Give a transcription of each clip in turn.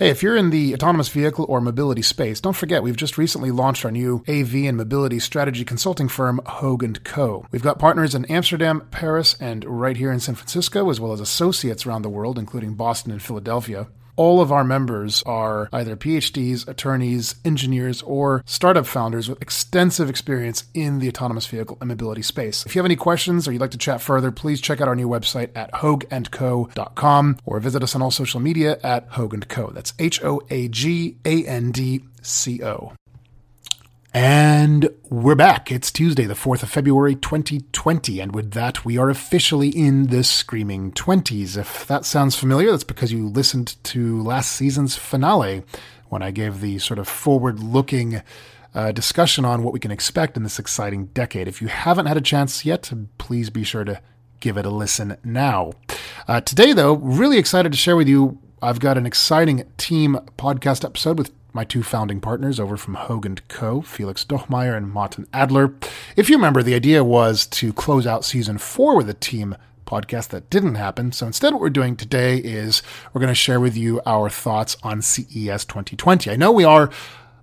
Hey, if you're in the autonomous vehicle or mobility space, don't forget we've just recently launched our new AV and mobility strategy consulting firm, Hoag & Co. We've got partners in Amsterdam, Paris, and right here in San Francisco, as well as associates around the world, including Boston and Philadelphia all of our members are either PhDs, attorneys, engineers, or startup founders with extensive experience in the autonomous vehicle and mobility space. If you have any questions or you'd like to chat further, please check out our new website at hoagandco.com or visit us on all social media at hoagandco. That's H O A G A N D C O. And we're back. It's Tuesday, the 4th of February, 2020. And with that, we are officially in the Screaming 20s. If that sounds familiar, that's because you listened to last season's finale when I gave the sort of forward looking uh, discussion on what we can expect in this exciting decade. If you haven't had a chance yet, please be sure to give it a listen now. Uh, today, though, really excited to share with you. I've got an exciting team podcast episode with my two founding partners over from Hoag & Co., Felix Dochmeyer and Martin Adler. If you remember, the idea was to close out season four with a team podcast that didn't happen. So instead, what we're doing today is we're going to share with you our thoughts on CES 2020. I know we are,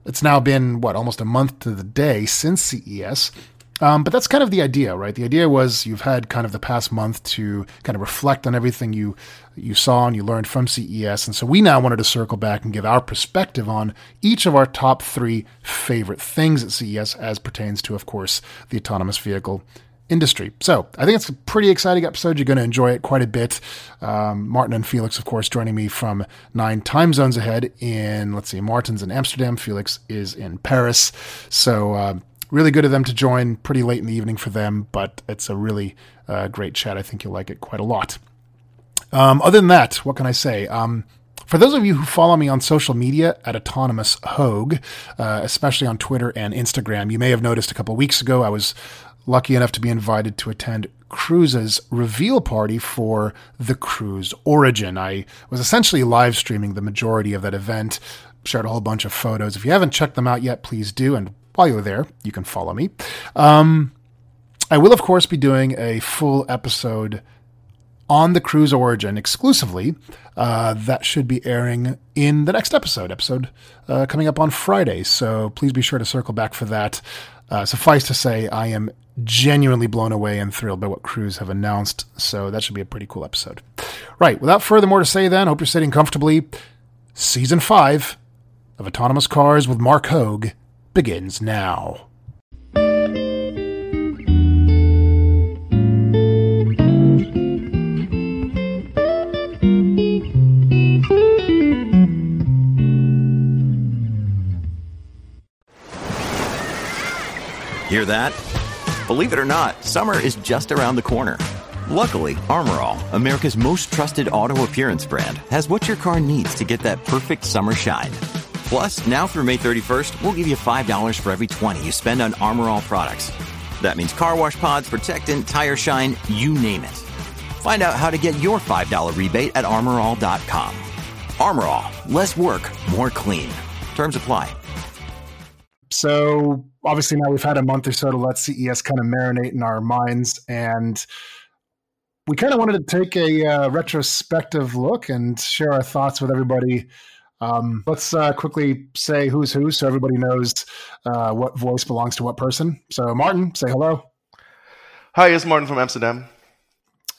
it's now been, what, almost a month to the day since CES. Um, but that's kind of the idea, right? The idea was you've had kind of the past month to kind of reflect on everything you you saw and you learned from CES, and so we now wanted to circle back and give our perspective on each of our top three favorite things at CES as pertains to, of course, the autonomous vehicle industry. So I think it's a pretty exciting episode. You're going to enjoy it quite a bit. Um, Martin and Felix, of course, joining me from nine time zones ahead in, let's see, Martin's in Amsterdam, Felix is in Paris. So uh, really good of them to join pretty late in the evening for them, but it's a really uh, great chat. I think you'll like it quite a lot. Um, other than that, what can I say? Um, for those of you who follow me on social media at Autonomous Hoag, uh, especially on Twitter and Instagram, you may have noticed a couple weeks ago I was lucky enough to be invited to attend Cruise's reveal party for the Cruise Origin. I was essentially live streaming the majority of that event, shared a whole bunch of photos. If you haven't checked them out yet, please do. And while you're there, you can follow me. Um, I will, of course, be doing a full episode on the cruise origin exclusively. Uh, that should be airing in the next episode, episode uh, coming up on Friday. So please be sure to circle back for that. Uh, suffice to say, I am genuinely blown away and thrilled by what Cruise have announced. So that should be a pretty cool episode. Right. Without further more to say, then, hope you're sitting comfortably. Season five of Autonomous Cars with Mark Hoag begins now. Hear that? Believe it or not, summer is just around the corner. Luckily, Armor All, America's most trusted auto appearance brand, has what your car needs to get that perfect summer shine. Plus, now through May 31st, we'll give you $5 for every 20 you spend on Armor All products. That means car wash pods, protectant, tire shine, you name it. Find out how to get your $5 rebate at armorall.com. Armor All, less work, more clean. Terms apply. So, obviously, now we've had a month or so to let CES kind of marinate in our minds. And we kind of wanted to take a uh, retrospective look and share our thoughts with everybody um, let's uh, quickly say who's who so everybody knows uh, what voice belongs to what person. So, Martin, say hello. Hi, it's Martin from Amsterdam.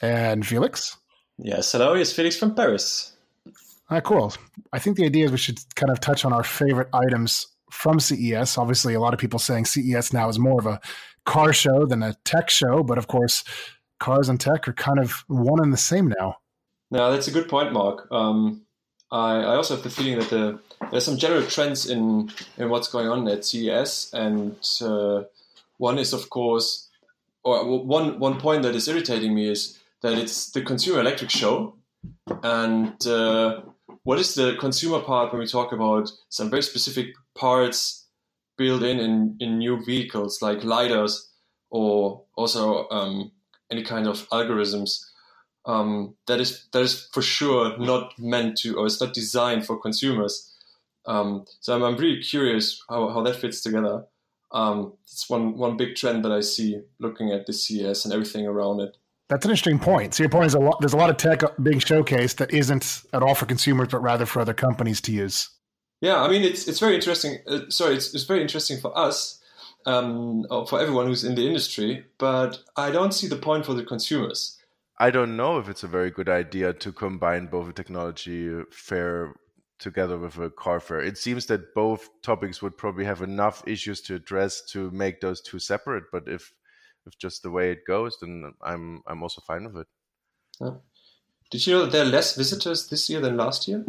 And Felix? Yes, hello, it's Felix from Paris. All right, cool. I think the idea is we should kind of touch on our favorite items from CES. Obviously, a lot of people saying CES now is more of a car show than a tech show, but of course, cars and tech are kind of one and the same now. No, that's a good point, Mark. Um, I, I also have the feeling that the, there's some general trends in in what's going on at CES, and uh, one is of course, or one one point that is irritating me is that it's the consumer electric show, and uh, what is the consumer part when we talk about some very specific parts built in in, in new vehicles like lidars or also um, any kind of algorithms um, that is that is for sure not meant to or it's not designed for consumers. Um, so I'm, I'm really curious how, how that fits together. Um, it's one one big trend that I see looking at the CES and everything around it. That's an interesting point. So your point is a lot, there's a lot of tech being showcased that isn't at all for consumers, but rather for other companies to use. Yeah, I mean it's it's very interesting. Uh, sorry, it's it's very interesting for us, um, for everyone who's in the industry. But I don't see the point for the consumers. I don't know if it's a very good idea to combine both a technology fair together with a car fair. It seems that both topics would probably have enough issues to address to make those two separate. But if if just the way it goes, then I'm I'm also fine with it. Yeah. Did you know that there are less visitors this year than last year?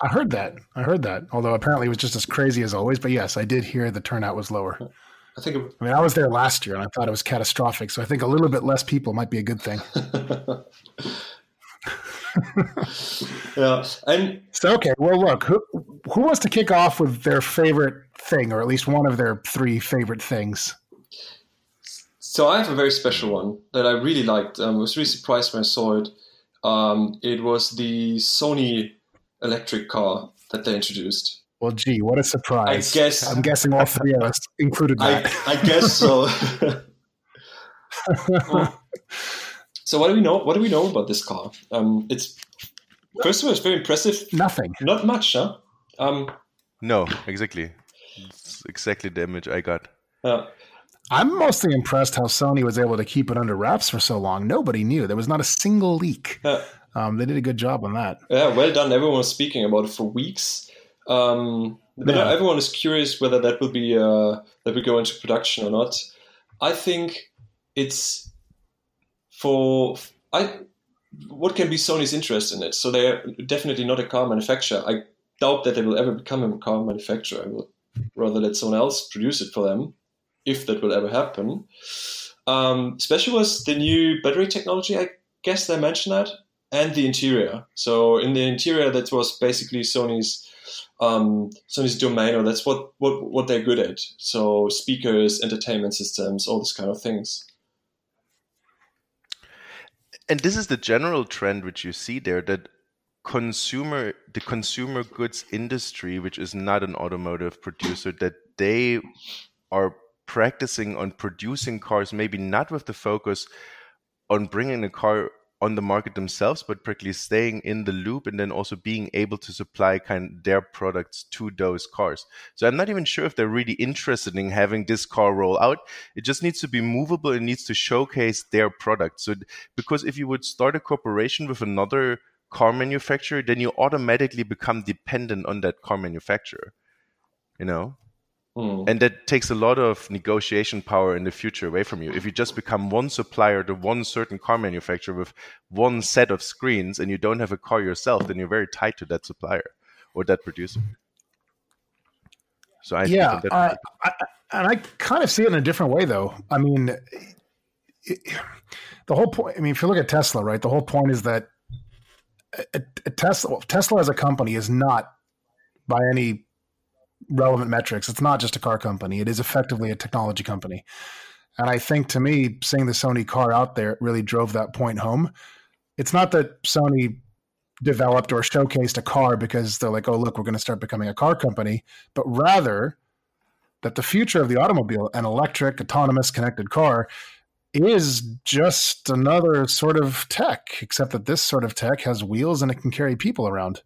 I heard that. I heard that. Although apparently it was just as crazy as always. But yes, I did hear the turnout was lower. I think. It... I mean, I was there last year and I thought it was catastrophic. So I think a little bit less people might be a good thing. yeah, and so okay. Well, look, who who wants to kick off with their favorite thing, or at least one of their three favorite things? So I have a very special one that I really liked. Um, I was really surprised when I saw it. Um, it was the Sony electric car that they introduced. Well, gee, what a surprise! I guess I'm guessing all three of us included that. I, I guess so. so what do we know? What do we know about this car? Um, it's first of all, it's very impressive. Nothing. Not much, huh? Um, no, exactly. It's exactly the image I got. Uh, I'm mostly impressed how Sony was able to keep it under wraps for so long. Nobody knew. There was not a single leak. Uh, um, they did a good job on that. Yeah, well done. Everyone was speaking about it for weeks. Um, but yeah. everyone is curious whether that will be uh, that will go into production or not. I think it's for I. What can be Sony's interest in it? So they're definitely not a car manufacturer. I doubt that they will ever become a car manufacturer. I will rather let someone else produce it for them if that will ever happen. Um, especially was the new battery technology. I guess they mentioned that, and the interior. So in the interior, that was basically Sony's um, Sony's domain, or that's what, what what they're good at. So speakers, entertainment systems, all these kind of things. And this is the general trend which you see there that consumer the consumer goods industry which is not an automotive producer that they are practicing on producing cars, maybe not with the focus on bringing a car on the market themselves, but practically staying in the loop and then also being able to supply kind of their products to those cars. So I'm not even sure if they're really interested in having this car roll out. It just needs to be movable. It needs to showcase their product. So because if you would start a cooperation with another car manufacturer, then you automatically become dependent on that car manufacturer. You know? Mm. And that takes a lot of negotiation power in the future away from you. If you just become one supplier to one certain car manufacturer with one set of screens and you don't have a car yourself, then you're very tied to that supplier or that producer. So I yeah, uh, I, and I kind of see it in a different way, though. I mean, it, the whole point. I mean, if you look at Tesla, right, the whole point is that a, a Tesla, Tesla as a company is not by any relevant metrics. It's not just a car company; it is effectively a technology company. And I think to me, seeing the Sony car out there really drove that point home. It's not that Sony developed or showcased a car because they're like, oh, look, we're going to start becoming a car company, but rather that the future of the automobile, an electric, autonomous, connected car, is just another sort of tech, except that this sort of tech has wheels and it can carry people around.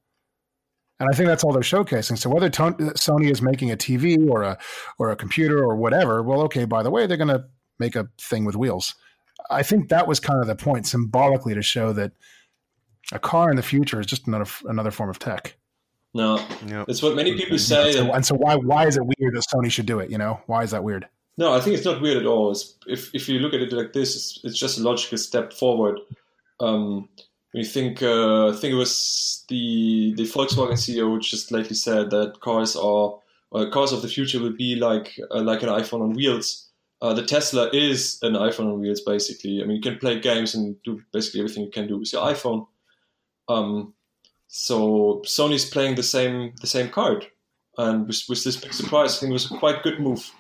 And I think that's all they're showcasing. So whether Sony is making a TV or a or a computer or whatever, well, okay. By the way, they're going to make a thing with wheels. I think that was kind of the point symbolically to show that a car in the future is just another another form of tech. No, yep. it's what many people say. And so, and so, why why is it weird that Sony should do it? You know, why is that weird? No, I think it's not weird at all. It's, if if you look at it like this, it's, it's just a logical step forward. Um, you think uh, I think it was the the Volkswagen CEO just lately said that cars are uh, cars of the future will be like uh, like an iPhone on wheels. Uh, the Tesla is an iPhone on wheels, basically. I mean, you can play games and do basically everything you can do with your iPhone. Um, so Sony's playing the same the same card, and with, with this big surprise, I think it was a quite good move.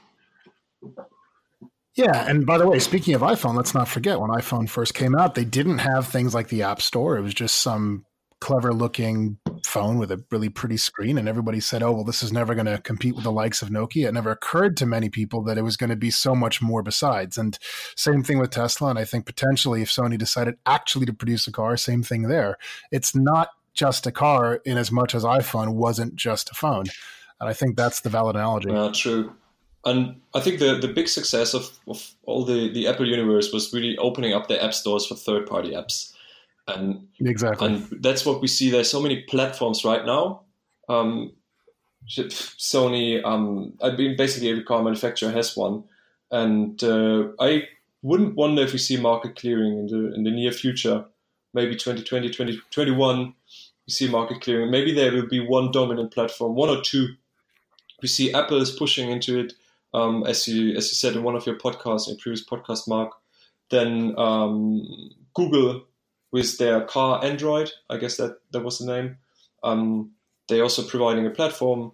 Yeah, and by the way, speaking of iPhone, let's not forget when iPhone first came out, they didn't have things like the App Store. It was just some clever looking phone with a really pretty screen, and everybody said, "Oh, well, this is never going to compete with the likes of Nokia." It never occurred to many people that it was going to be so much more besides. And same thing with Tesla. And I think potentially, if Sony decided actually to produce a car, same thing there. It's not just a car in as much as iPhone wasn't just a phone. And I think that's the valid analogy. Yeah, true. And I think the, the big success of, of all the, the Apple universe was really opening up their app stores for third party apps. And exactly. And that's what we see. There's so many platforms right now. Um, Sony, um, I mean, basically every car manufacturer has one. And uh, I wouldn't wonder if we see market clearing in the in the near future, maybe 2020, 2021, we see market clearing. Maybe there will be one dominant platform, one or two. We see Apple is pushing into it um, as you as you said in one of your podcasts, in previous podcast, Mark. Then um, Google with their car Android, I guess that that was the name. Um, they're also providing a platform.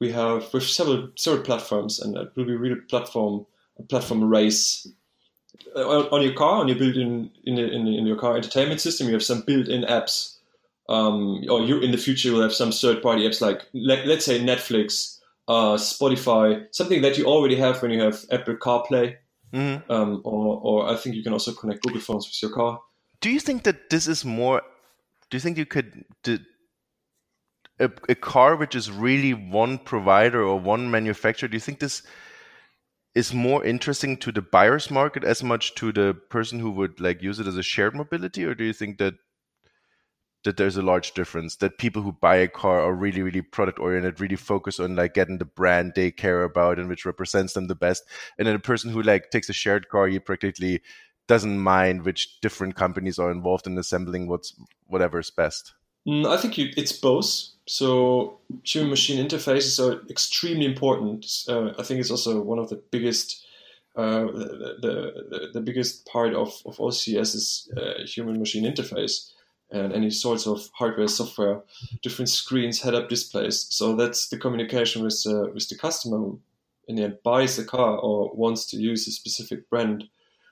We have with several several platforms, and it will be really platform a platform race uh, on your car, on your built-in in, in, in your car entertainment system. You have some built-in apps, um, or you in the future will have some third-party apps like let, let's say Netflix uh, Spotify, something that you already have when you have Apple CarPlay. Mm-hmm. Um, or, or I think you can also connect Google Phones with your car. Do you think that this is more? Do you think you could do, a, a car which is really one provider or one manufacturer? Do you think this is more interesting to the buyer's market as much to the person who would like use it as a shared mobility, or do you think that that there's a large difference that people who buy a car are really really product oriented really focus on like getting the brand they care about and which represents them the best. And then a person who like takes a shared car he practically doesn't mind which different companies are involved in assembling what's whatever's best. Mm, i think you, it's both. So human machine interfaces are extremely important. Uh, i think it's also one of the biggest uh, the, the, the, biggest part of, of OCS is uh, human machine interface and any sorts of hardware, software, different screens, head-up displays. So that's the communication with uh, with the customer who in the end buys the car or wants to use a specific brand.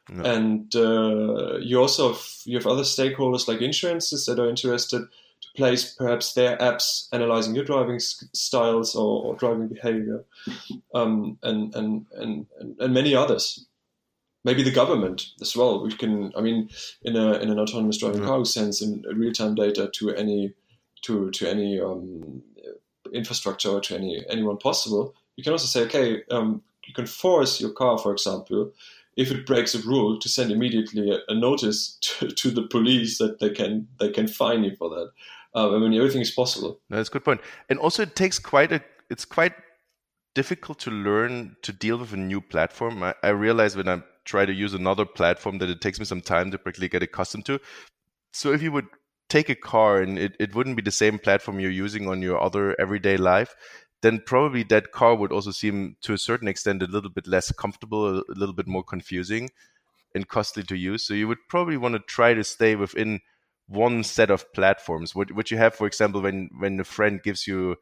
No. And uh, you also have, you have other stakeholders like insurances that are interested to place perhaps their apps analyzing your driving styles or, or driving behavior, um, and, and, and and many others maybe the government as well. We can, I mean, in a in an autonomous driving yeah. car sense, in real time data to any to to any um, infrastructure or to any anyone possible. You can also say, okay, um, you can force your car, for example, if it breaks a rule, to send immediately a, a notice to, to, the police that they can they can fine you for that. Um, I mean, everything is possible. That's a good point. And also, it takes quite a it's quite difficult to learn to deal with a new platform. I, I realize when I try to use another platform that it takes me some time to quickly get accustomed to. So if you would take a car and it, it wouldn't be the same platform you're using on your other everyday life, then probably that car would also seem to a certain extent a little bit less comfortable, a little bit more confusing and costly to use. So you would probably want to try to stay within one set of platforms. What what you have, for example, when when a friend gives you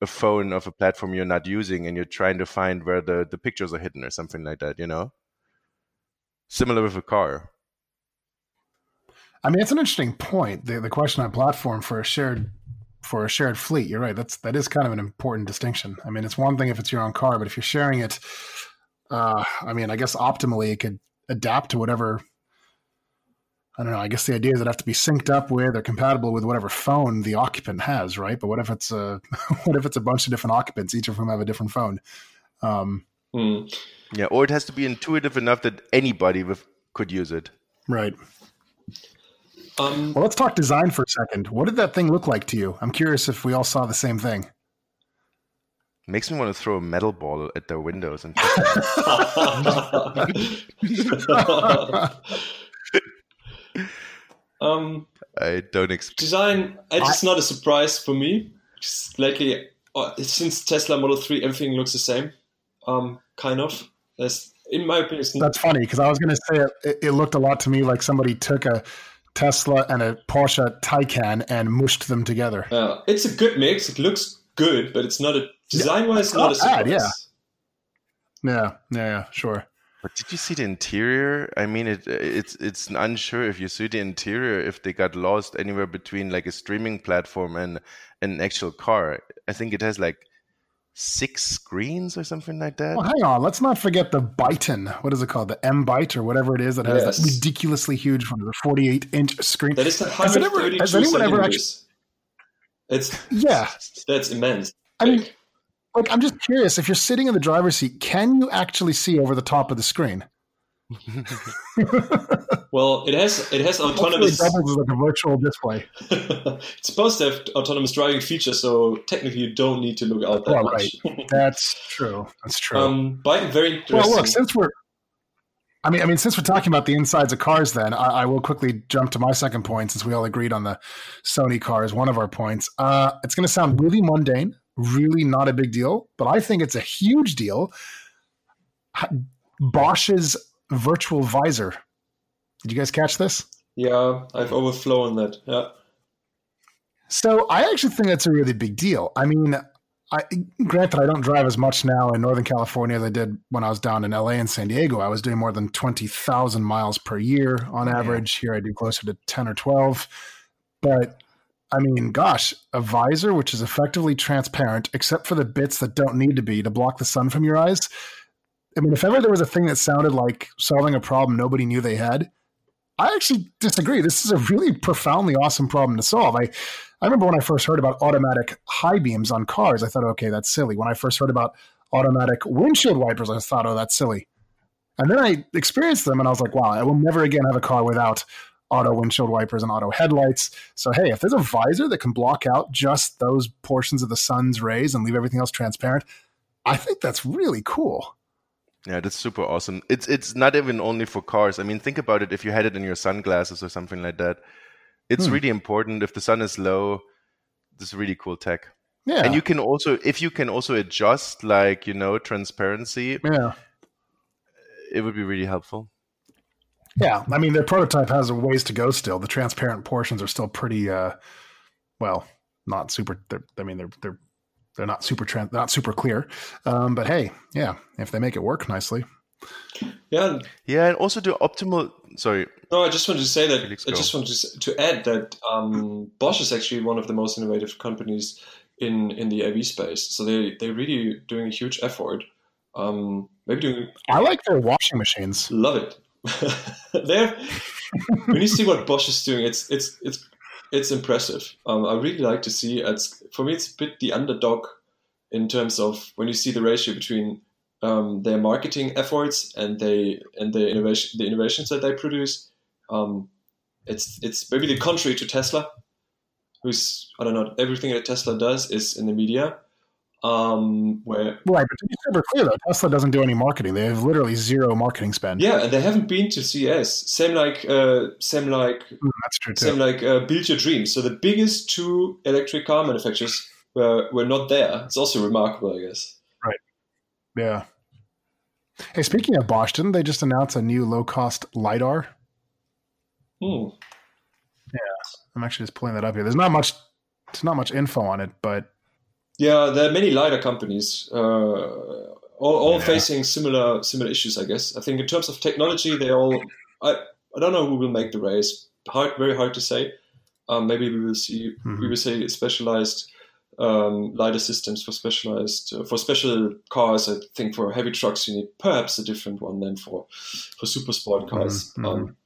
a phone of a platform you're not using and you're trying to find where the, the pictures are hidden or something like that, you know? Similar with a car. I mean, it's an interesting point. The the question on platform for a shared for a shared fleet. You're right. That's that is kind of an important distinction. I mean, it's one thing if it's your own car, but if you're sharing it, uh, I mean, I guess optimally it could adapt to whatever. I don't know. I guess the idea is it have to be synced up with or compatible with whatever phone the occupant has, right? But what if it's a what if it's a bunch of different occupants, each of whom have a different phone? Um, mm. Yeah, or it has to be intuitive enough that anybody with, could use it. Right. Um, well, let's talk design for a second. What did that thing look like to you? I'm curious if we all saw the same thing. Makes me want to throw a metal ball at their windows and. um, I don't expect design. It's not a surprise for me. Just lately, uh, since Tesla Model Three, everything looks the same, um, kind of. That's, in my opinion, that's funny because I was going to say it, it, looked a lot to me like somebody took a Tesla and a Porsche Taycan and mushed them together. Uh, it's a good mix. It looks good, but it's not a design wise. Yeah, not, not a bad, yeah. Yeah, yeah, yeah, sure. But did you see the interior? I mean, it it's it's unsure if you see the interior if they got lost anywhere between like a streaming platform and an actual car. I think it has like six screens or something like that. Well, hang on. Let's not forget the Byton. What is it called? The M Byte or whatever it is that has Yes. that ridiculously huge one, the 48 inch screen. That is the Has it ever- has anyone ever centimeters. It's Yeah. that's immense. I mean, like, I'm just curious if you're sitting in the driver's seat, can you actually see over the top of the screen? well, it has it has autonomous. doubles as like a virtual display. it's supposed to have autonomous driving features, so technically you don't need to look out that Well, much. That's true. That's true. um, Byton very interesting. well, look, since we're, I mean, I mean, since we're talking about the insides of cars, then I, I will quickly jump to my second point, since we all agreed on the Sony car as one of our points. Uh, it's going to sound really mundane, really not a big deal, but I think it's a huge deal. Bosch's virtual visor. Did you guys catch this? yeah, I've overflown that. Yeah. So I actually think that's a really big deal. I mean, I, granted, I don't drive as much now in Northern California as I did when I was down in LA and San Diego. I was doing more than 20,000 miles per year on average. Here I do closer to 10 or 12. But I mean, gosh, a visor which is effectively transparent, except for the bits that don't need to be to block the sun from your eyes. I mean, if ever there was a thing that sounded like solving a problem nobody knew they had, I actually disagree. This is a really profoundly awesome problem to solve. I, I remember when I first heard about automatic high beams on cars, I thought, okay, that's silly. When I first heard about automatic windshield wipers, I thought, oh, that's silly. And then I experienced them and I was like, wow, I will never again have a car without auto windshield wipers and auto headlights. So, hey, if there's a visor that can block out just those portions of the sun's rays and leave everything else transparent, I think that's really cool. Yeah, that's super awesome. It's it's not even only for cars. I mean, think about it. If you had it in your sunglasses or something like that, it's Hmm. really important. If the sun is low, this is really cool tech. Yeah. And you can also, if you can also adjust, like you know, transparency, yeah. it would be really helpful. Yeah, I mean their prototype has a ways to go still. The transparent portions are still pretty uh well, not super I mean they're they're they're not super trans, not super clear. Um but hey, yeah, if they make it work nicely. Yeah. Yeah, and also do optimal. Sorry, No, I just wanted to say that. Felix, I just wanted to, s- to add that um, Bosch is actually one of the most innovative companies in in the AV space. So they they're really doing a huge effort. Um, maybe doing I like their washing machines. love it. They're when you see what Bosch is doing, it's it's it's it's impressive. Um, I really like to see. It's for me, it's a bit the underdog in terms of when you see the ratio between um, their marketing efforts and they and the innovation the innovations that they produce. Um, it's it's maybe the contrary to Tesla, who's I don't know everything that Tesla does is in the media. Um, where Right, but to be super clear though, Tesla doesn't do any marketing. They have literally zero marketing spend. yeah, and they haven't been to CES. Same like uh, same like Mm, that's true too. Same like uh, Build Your Dreams. So the biggest two electric car manufacturers were, were not there. It's also remarkable, I guess. Right. Yeah. Hey, speaking of Bosch, didn't they just announce a new low cost LiDAR? Hmm. Yeah, I'm actually just pulling that up here. There's not much there's not much info on it, but Yeah, there are many LiDAR companies, uh, all, all Yeah. facing similar similar issues, I guess. I think in terms of technology, they all. I, I don't know who will make the race. Hard, very hard to say. Um, maybe we will see. We Mhm. will see specialized um, lidar systems for specialized uh, for special cars. I think for heavy trucks, you need perhaps a different one than for for super sport cars. Mhm, Um,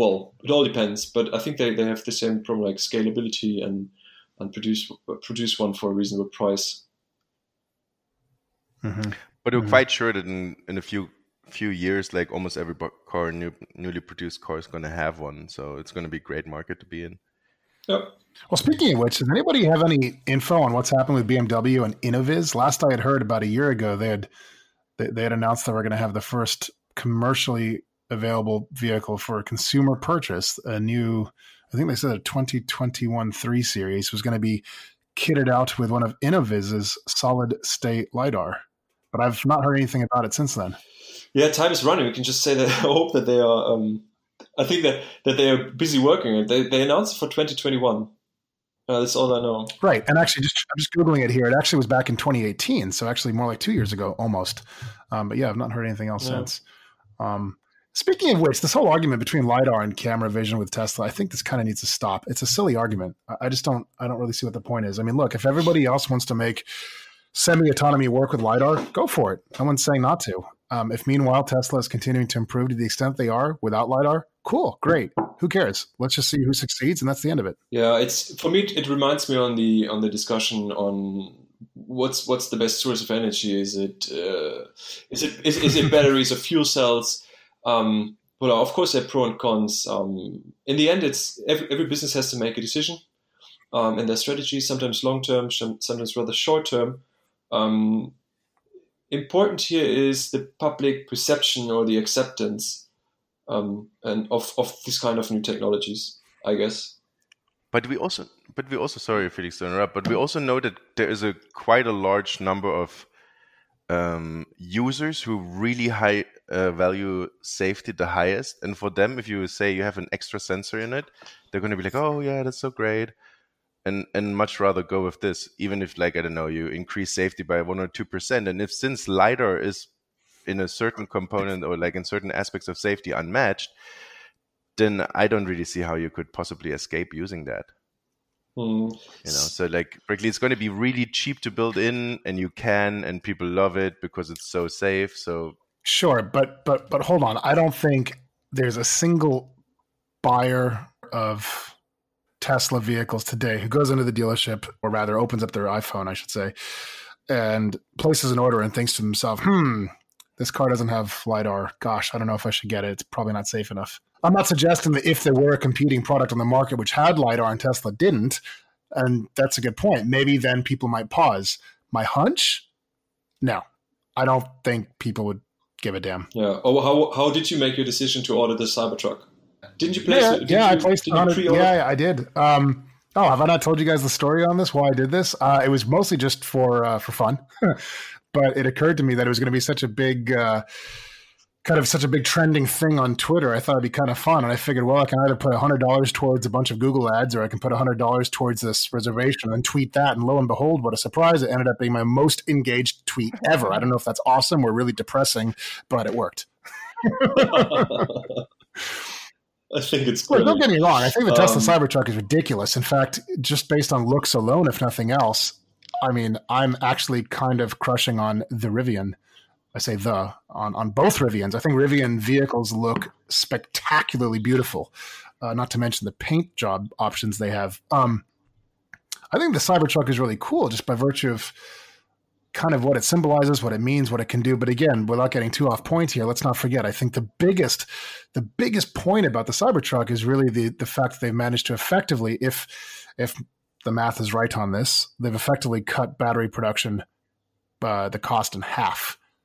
well, it all depends, but I think they, they have the same problem like scalability and and produce produce one for a reasonable price. Mhm. but we're Mhm. quite sure that in, in a few few years, like almost every car, new, newly produced car is going to have one. So it's going to be a great market to be in. Yep. Well, speaking of which, does anybody have any info on what's happened with BMW and Innoviz? Last I had heard about a year ago, they had they, they had announced they were going to have the first commercially available vehicle for consumer purchase. A new, I think they said a 2021 3 Series was going to be kitted out with one of Innoviz's solid state lidar. But I've not heard anything about it since then. Yeah, time is running. We can just say that. I hope that they are. Um, I think that, that they are busy working. They they announced for 2021. Uh, that's all I know. Right, and actually, just I'm just googling it here. It actually was back in 2018, so actually more like two years ago, almost. Um, but yeah, I've not heard anything else Yeah. since. Um, Speaking of which, this whole argument between lidar and camera vision with Tesla, I think this kind of needs to stop. It's a silly argument. I just don't. I don't really see what the point is. I mean, look, if everybody else wants to make semi autonomy work with lidar, go for it. No one's saying not to. Um, if meanwhile Tesla is continuing to improve to the extent they are without lidar, cool, great. Who cares? Let's just see who succeeds, and that's the end of it. Yeah, it's for me. It reminds me on the on the discussion on what's what's the best source of energy? Is it uh, is it is, is it batteries or fuel cells? Um, well, of course, there are pros and cons. Um, in the end, it's every, every business has to make a decision, um, and their strategy sometimes long term, sometimes rather short term. Um, important here is the public perception or the acceptance um, and of, of this kind of new technologies, I guess. But we also, but we also, sorry, Felix, to interrupt, but we also know that there is a quite a large number of um, users who really high uh, value safety the highest, and for them, if you say you have an extra sensor in it, they're going to be like, "Oh yeah, that's so great," and and much rather go with this, even if like I don't know, you increase safety by one or two percent, and if since lidar is in a certain component or like in certain aspects of safety unmatched, then I don't really see how you could possibly escape using that. Mm. You know, so like frankly, it's going to be really cheap to build in, and you can, and people love it because it's so safe. So sure, but but but hold on, I don't think there's a single buyer of Tesla vehicles today who goes into the dealership, or rather opens up their iPhone, I should say, and places an order and thinks to themselves, hmm, this car doesn't have LiDAR. Gosh, I don't know if I should get it. It's probably not safe enough. I'm not suggesting that if there were a competing product on the market which had LiDAR and Tesla didn't, and that's a good point, maybe then people might pause. My hunch? No. I don't think people would give a damn. Yeah. Oh, how, how did you make your decision to order the Cybertruck? Didn't you place yeah, it? Yeah, you, I placed it on it. Yeah, I did. Um, oh, have I not told you guys the story on this? Why I did this? Uh, it was mostly just for uh, for fun, but it occurred to me that it was going to be such a big. Uh, kind of such a big trending thing on Twitter. I thought it'd be kind of fun, and I figured, well, I can either put hundred dollars towards a bunch of Google ads, or I can put hundred dollars towards this reservation and tweet that. And lo and behold, what a surprise! It ended up being my most engaged tweet ever. I don't know if that's awesome or really depressing, but it worked. I think it's. Well, don't get me wrong. I think the Tesla um, Cybertruck is ridiculous. In fact, just based on looks alone, if nothing else, I mean, I'm actually kind of crushing on the Rivian. I say the on on both Rivians. I think Rivian vehicles look spectacularly beautiful. Uh, not to mention the paint job options they have. Um, I think the Cybertruck is really cool just by virtue of kind of what it symbolizes, what it means, what it can do. But again, without getting too off point here, let's not forget. I think the biggest, the biggest point about the Cybertruck is really the the fact that they've managed to effectively, if if the math is right on this, they've effectively cut battery production, uh, the cost in half.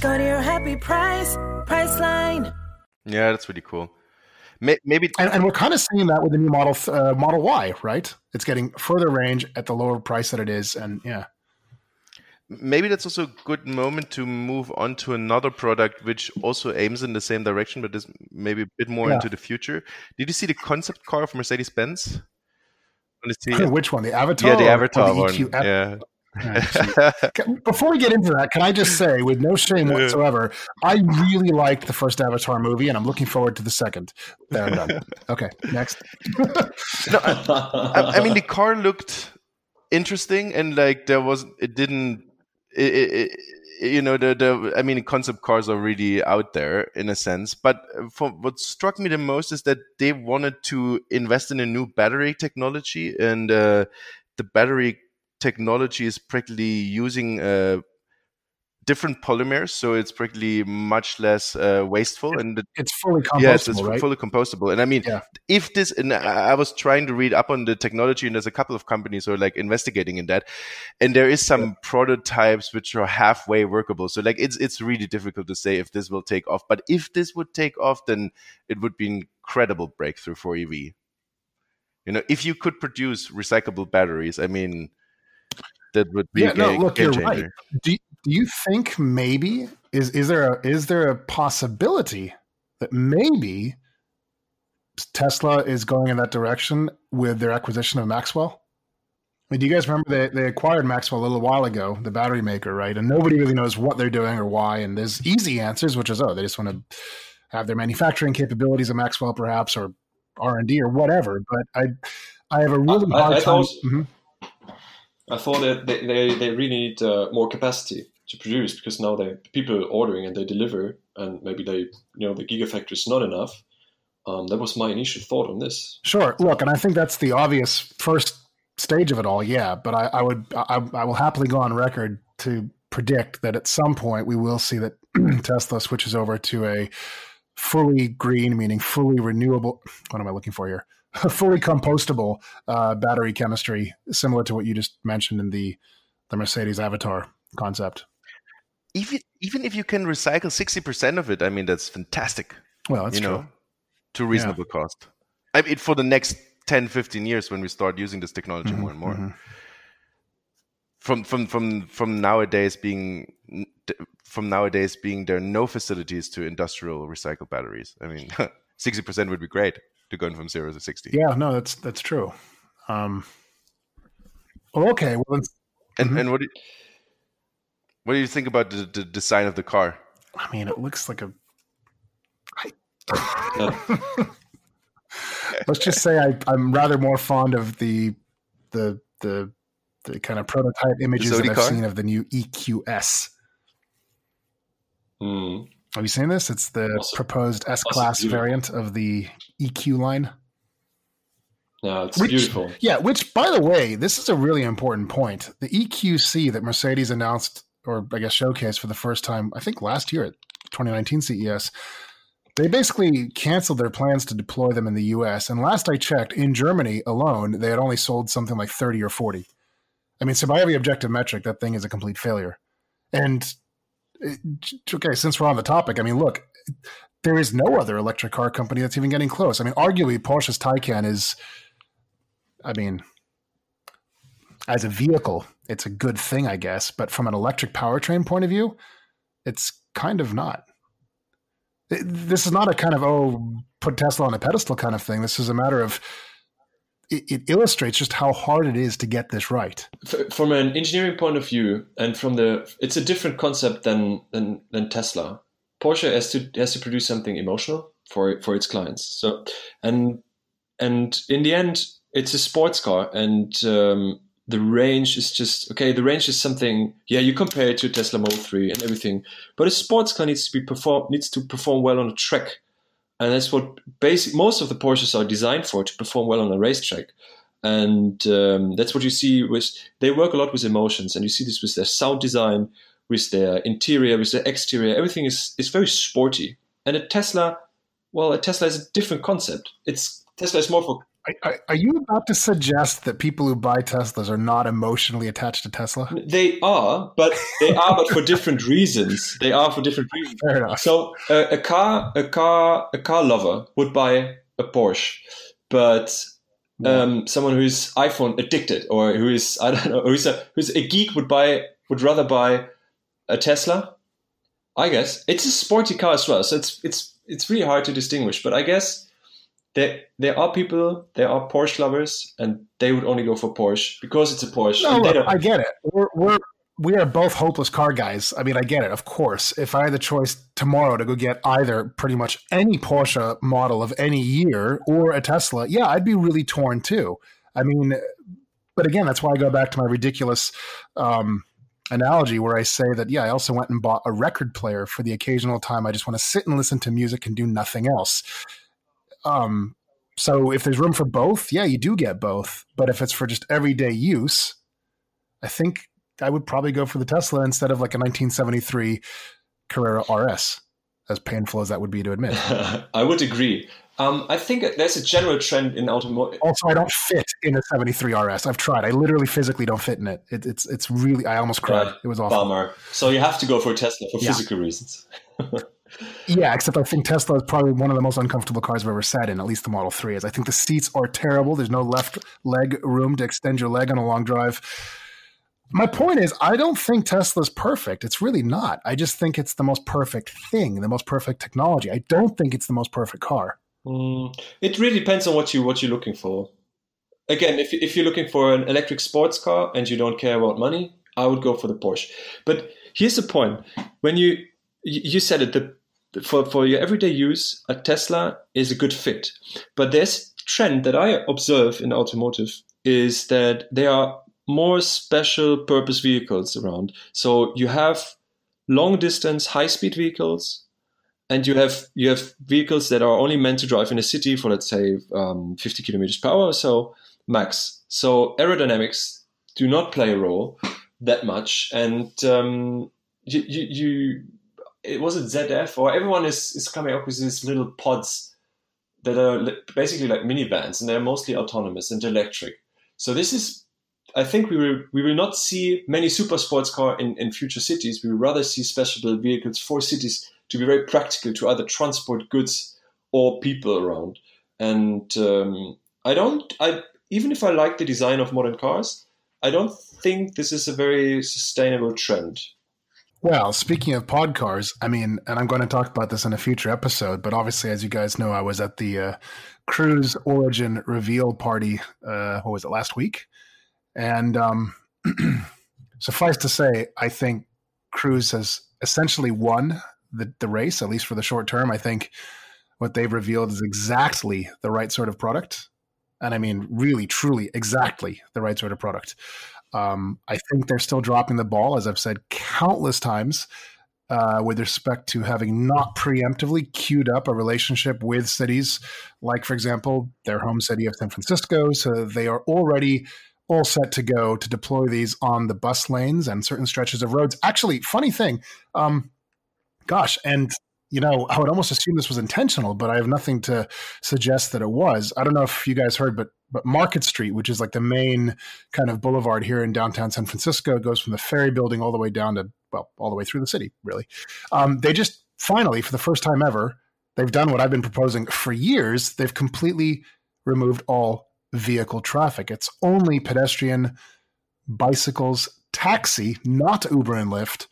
Go to your happy price, Priceline. Yeah, that's really cool. Maybe, and, and, we're kind of seeing that with the new model uh, Model Y, right? It's getting further range at the lower price that it is, and yeah. Maybe that's also a good moment to move on to another product which also aims in the same direction, but is maybe a bit more yeah. into the future. Did you see the concept car of Mercedes Benz? Which one? The Avatar? Yeah, the Avatar one. Yeah. Before we get into that, can I just say, with no shame whatsoever, I really liked the first Avatar movie, and I'm looking forward to the second. There, I'm done. Okay, next. no, I, I, mean the car looked interesting, and like there was, it didn't, it, it, it, you know, the the. I mean, concept cars are really out there in a sense, but for, what struck me the most is that they wanted to invest in a new battery technology, and uh, the battery technology is practically using uh, different polymers, so it's practically much less uh, wasteful. It's, and the, it's fully compostable. Yes, it's right? fully compostable. And I mean, Yeah. if this, and I was trying to read up on the technology, and there's a couple of companies who are like investigating in that, and there is some prototypes which are halfway workable. So like, it's it's really difficult to say if this will take off. But if this would take off, then it would be an incredible breakthrough for EV. You know, if you could produce recyclable batteries, I mean, that would be Yeah, a no, look, game you're changer. right. Do, do you think maybe is is there a is there a possibility that maybe Tesla is going in that direction with their acquisition of Maxwell? I mean, do you guys remember they, they acquired Maxwell a little while ago, the battery maker, right? And nobody really knows what they're doing or why. And there's easy answers, which is oh, they just want to have their manufacturing capabilities of Maxwell, perhaps, or R and D or whatever. But I I have a really I- I hard time. thought- Mhm. I thought that they, they, they really need uh, more capacity to produce because now they people are ordering and they deliver and maybe they you know the gigafactory is not enough. Um, that was my initial thought on this. Sure. Look, and I think that's the obvious first stage of it all. Yeah, but I, I would, I, I will happily go on record to predict that at some point we will see that Tesla switches over to a fully green, meaning fully renewable. What am I looking for here? fully compostable uh, battery chemistry, similar to what you just mentioned in the the Mercedes Avatar concept. Even even if you can recycle sixty percent of it, I mean, that's fantastic. Well, that's you true. know, to reasonable cost. I mean, for the next 10, 15 years when we start using this technology more and more. mhm. From from from from nowadays being from nowadays being there are no facilities to industrial recycle batteries. I mean, sixty percent would be great to going from zero to sixty. Yeah, no, that's that's true. Um, well, okay. Well, then, And Mhm. and what do you, what do you think about the, the design of the car? I mean, it looks like a. Let's just say I, I'm rather more fond of the the the the kind of prototype images that I've car? seen of the new EQS. Hmm. Have you seen this? It's the proposed S class variant of the EQ line. Yeah, it's Which- beautiful. Yeah, which, by the way, this is a really important point. The EQC that Mercedes announced, or I guess showcased for the first time, I think last year at 2019 CES, they basically canceled their plans to deploy them in the US. And last I checked, in Germany alone, they had only sold something like 30 or 40. I mean, so by every objective metric, that thing is a complete failure. And okay, since we're on the topic, I mean, look, there is no other electric car company that's even getting close. I mean, arguably, Porsche's Taycan is, I mean, as a vehicle, it's a good thing, I guess. But from an electric powertrain point of view, it's kind of not. This is not a kind of, oh, put Tesla on a pedestal kind of thing. This is a matter of, it, it illustrates just how hard it is to get this right. From an engineering point of view, and from the, it's a different concept than than, than Tesla. Porsche has to has to produce something emotional for for its clients. So, and and in the end, it's a sports car, and um, the range is just okay. The range is something. Yeah, you compare it to Tesla Model Three and everything, but a sports car needs to be perform needs to perform well on a track, and that's what basic most of the Porsches are designed for to perform well on a racetrack. And um, that's what you see with they work a lot with emotions and you see this with their sound design with their interior with their exterior. Everything is, is very sporty. And a tesla well a tesla is a different concept. It's tesla is more for Are- you about to suggest that people who buy Teslas are not emotionally attached to Tesla? they are but they are but for different reasons they are for different reasons Fair enough. So uh, a car, a car, a car lover would buy a Porsche, but um, someone who's iPhone addicted or who is I don't know who's a who's a geek would buy would rather buy a Tesla. I guess it's a sporty car as well, so it's it's it's really hard to distinguish. But I guess there there are people, there are Porsche lovers, and they would only go for Porsche because it's a Porsche. No, look, I get it. We're, we're we are both hopeless car guys. I mean, I get it. Of course, if I had the choice tomorrow to go get either pretty much any Porsche model of any year or a Tesla, yeah, I'd be really torn too. I mean, but again, that's why I go back to my ridiculous um, analogy where I say that yeah, I also went and bought a record player for the occasional time I just want to sit and listen to music and do nothing else. Um, so if there's room for both, yeah, you do get both. But if it's for just everyday use, I think I would probably go for the Tesla instead of like a 1973 Carrera RS, as painful as that would be to admit. I would agree. Um, I think there's a general trend in automotive. Also, I don't fit in a 73 RS. I've tried. I literally physically don't fit in it. it it's it's really. I almost cried. Yeah, it was awful. Bummer. So you have to go for a Tesla for yeah. physical reasons. yeah, except I think Tesla is probably one of the most uncomfortable cars I've ever sat in. At least the Model Three is. I think the seats are terrible. There's no left leg room to extend your leg on a long drive. My point is, I don't think Tesla's perfect. It's really not. I just think it's the most perfect thing, the most perfect technology. I don't think it's the most perfect car. Mm, it really depends on what you what you're looking for. Again, if if you're looking for an electric sports car and you don't care about money, I would go for the Porsche. But here's the point: when you you said it, the for for your everyday use, a Tesla is a good fit. But this trend that I observe in automotive is that there are more special purpose vehicles around. So you have long distance, high speed vehicles and you have you have vehicles that are only meant to drive in a city for let's say um, 50 kilometers per hour or so max. So aerodynamics do not play a role that much, and um, you, you, you it was it ZF or everyone is is coming up with these little pods that are basically like minivans and they're mostly autonomous and electric. So this is I think we will we will not see many super sports car in, in future cities. We rather see special vehicles for cities to be very practical to either transport goods or people around. And um, I don't, I even if I like the design of modern cars, I don't think this is a very sustainable trend. Well, speaking of pod cars, I mean, and I'm going to talk about this in a future episode, but obviously, as you guys know, I was at the uh, Cruise Origin reveal party. Uh, what was it last week? And um, suffice to say, I think Cruise has essentially won the, the race, at least for the short term. I think what they've revealed is exactly the right sort of product. And I mean, really, truly, exactly the right sort of product. Um, I think they're still dropping the ball, as I've said countless times, uh, with respect to having not preemptively queued up a relationship with cities, like, for example, their home city of San Francisco. So they are already all set to go to deploy these on the bus lanes and certain stretches of roads. Actually, funny thing, um, Gosh, and you know, I would almost assume this was intentional, but I have nothing to suggest that it was. I don't know if you guys heard, but but Market Street, which is like the main kind of boulevard here in downtown San Francisco, goes from the ferry building all the way down to well, all the way through the city. Really, um, they just finally, for the first time ever, they've done what I've been proposing for years. They've completely removed all vehicle traffic. It's only pedestrian, bicycles, taxi, not Uber and Lyft,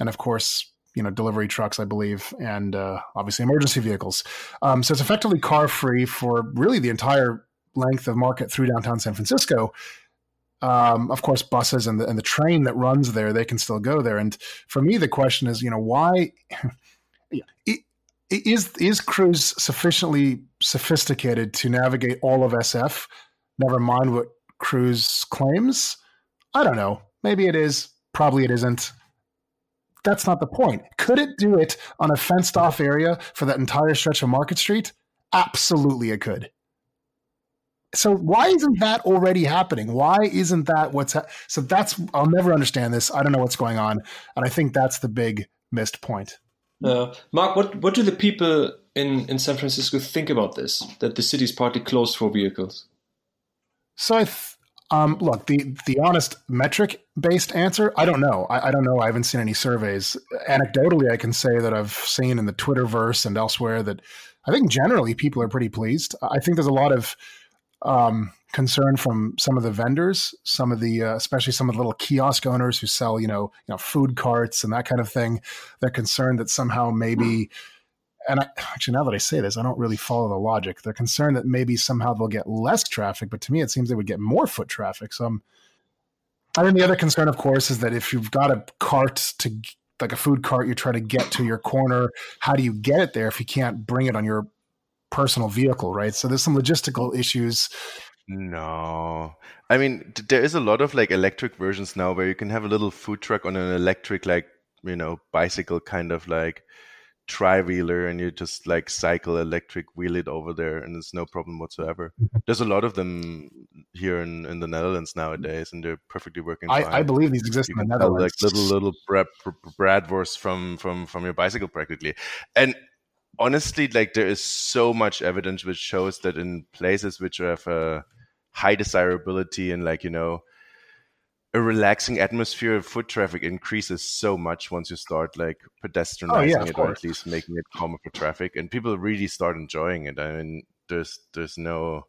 and of course you know delivery trucks, I believe, and uh, obviously emergency vehicles. Um, so it's effectively car free for really the entire length of market through downtown San Francisco. Um, of course, buses and the, and the train that runs there, they can still go there. And for me, the question is, you know, why is is Cruise sufficiently sophisticated to navigate all of SF? Never mind what Cruise claims. I don't know. Maybe it is. Probably it isn't that's not the point. Could it do it on a fenced off area for that entire stretch of Market Street? Absolutely, it could. So why isn't that already happening? Why isn't that what's ha- so? That's I'll never understand this. I don't know what's going on, and I think that's the big missed point. Uh, Mark, what what do the people in in San Francisco think about this? That the city's partly closed for vehicles. So I th- um, look, the the honest metric based answer, I don't know. I, I, don't know. I haven't seen any surveys. Anecdotally, I can say that I've seen in the Twitterverse and elsewhere that I think generally people are pretty pleased. I think there's a lot of um, concern from some of the vendors, some of the, uh, especially some of the little kiosk owners who sell, you know, you know, food carts and that kind of thing. They're concerned that somehow maybe and I, actually now that I say this, I don't really follow the logic. They're concerned that maybe somehow they'll get less traffic, but to me, it seems they would get more foot traffic. So I'm, I the other concern, of course, is that if you've got a cart to like a food cart, you try to get to your corner. How do you get it there if you can't bring it on your personal vehicle, right? So there's some logistical issues. No, I mean there is a lot of like electric versions now where you can have a little food truck on an electric like you know bicycle kind of like tri wheeler and you just like cycle electric wheel it over there and it's no problem whatsoever. There's a lot of them here in, in the Netherlands nowadays and they're perfectly working. I, fine. I believe these exist you in the tell, Netherlands. like little little Brad, Bratwurst from from from your bicycle practically, and honestly, like there is so much evidence which shows that in places which have a high desirability and like you know a relaxing atmosphere foot traffic increases so much once you start like pedestrianizing Oh, yeah, it or at least making it calmer for traffic and people really start enjoying it. I mean there's there's no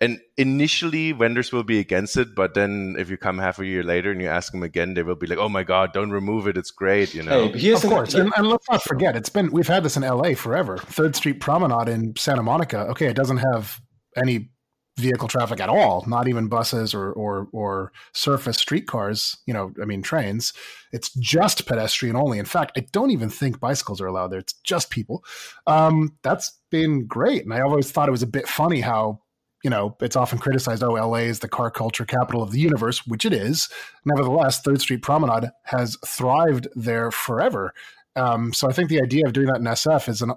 and initially vendors will be against it but then if you come half a year later and you ask them again they will be like oh my god don't remove it it's great you know Hey, here's of course, and, and let's not forget, it's been we've had this in LA forever. Third Street Promenade in Santa Monica. Okay, it doesn't have any vehicle traffic at all, not even buses or or or surface streetcars. You know, I mean trains. It's just pedestrian only. In fact, I don't even think bicycles are allowed there. It's just people. Um, that's been great, and I always thought it was a bit funny how. You know, it's often criticized, oh, LA is the car culture capital of the universe, which it is. Nevertheless, Third Street Promenade has thrived there forever. Um, so I think the idea of doing that in SF is an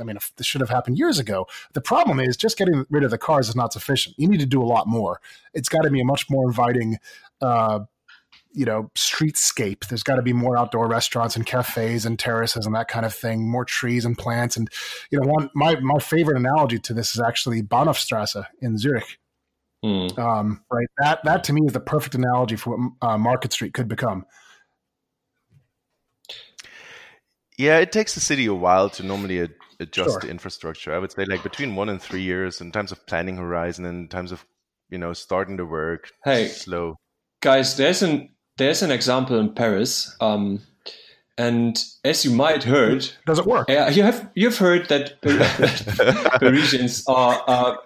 I mean, this should have happened years ago. The problem is just getting rid of the cars is not sufficient. You need to do a lot more. It's got to be a much more inviting, uh, you know, streetscape. There's got to be more outdoor restaurants and cafes and terraces and that kind of thing. More trees and plants. And you know, one my my favorite analogy to this is actually Bahnhofstrasse in Zurich. Hmm. Um, right, that that to me is the perfect analogy for what uh, Market Street could become. Yeah, it takes the city a while to normally ad- adjust Sure. the infrastructure. I would say like between one and three years in terms of planning horizon and in terms of you know starting the work. Hey. slow. guys there's an there's an example in paris um, and as you might heard Does it work? yeah, you have you've heard that parisians are are,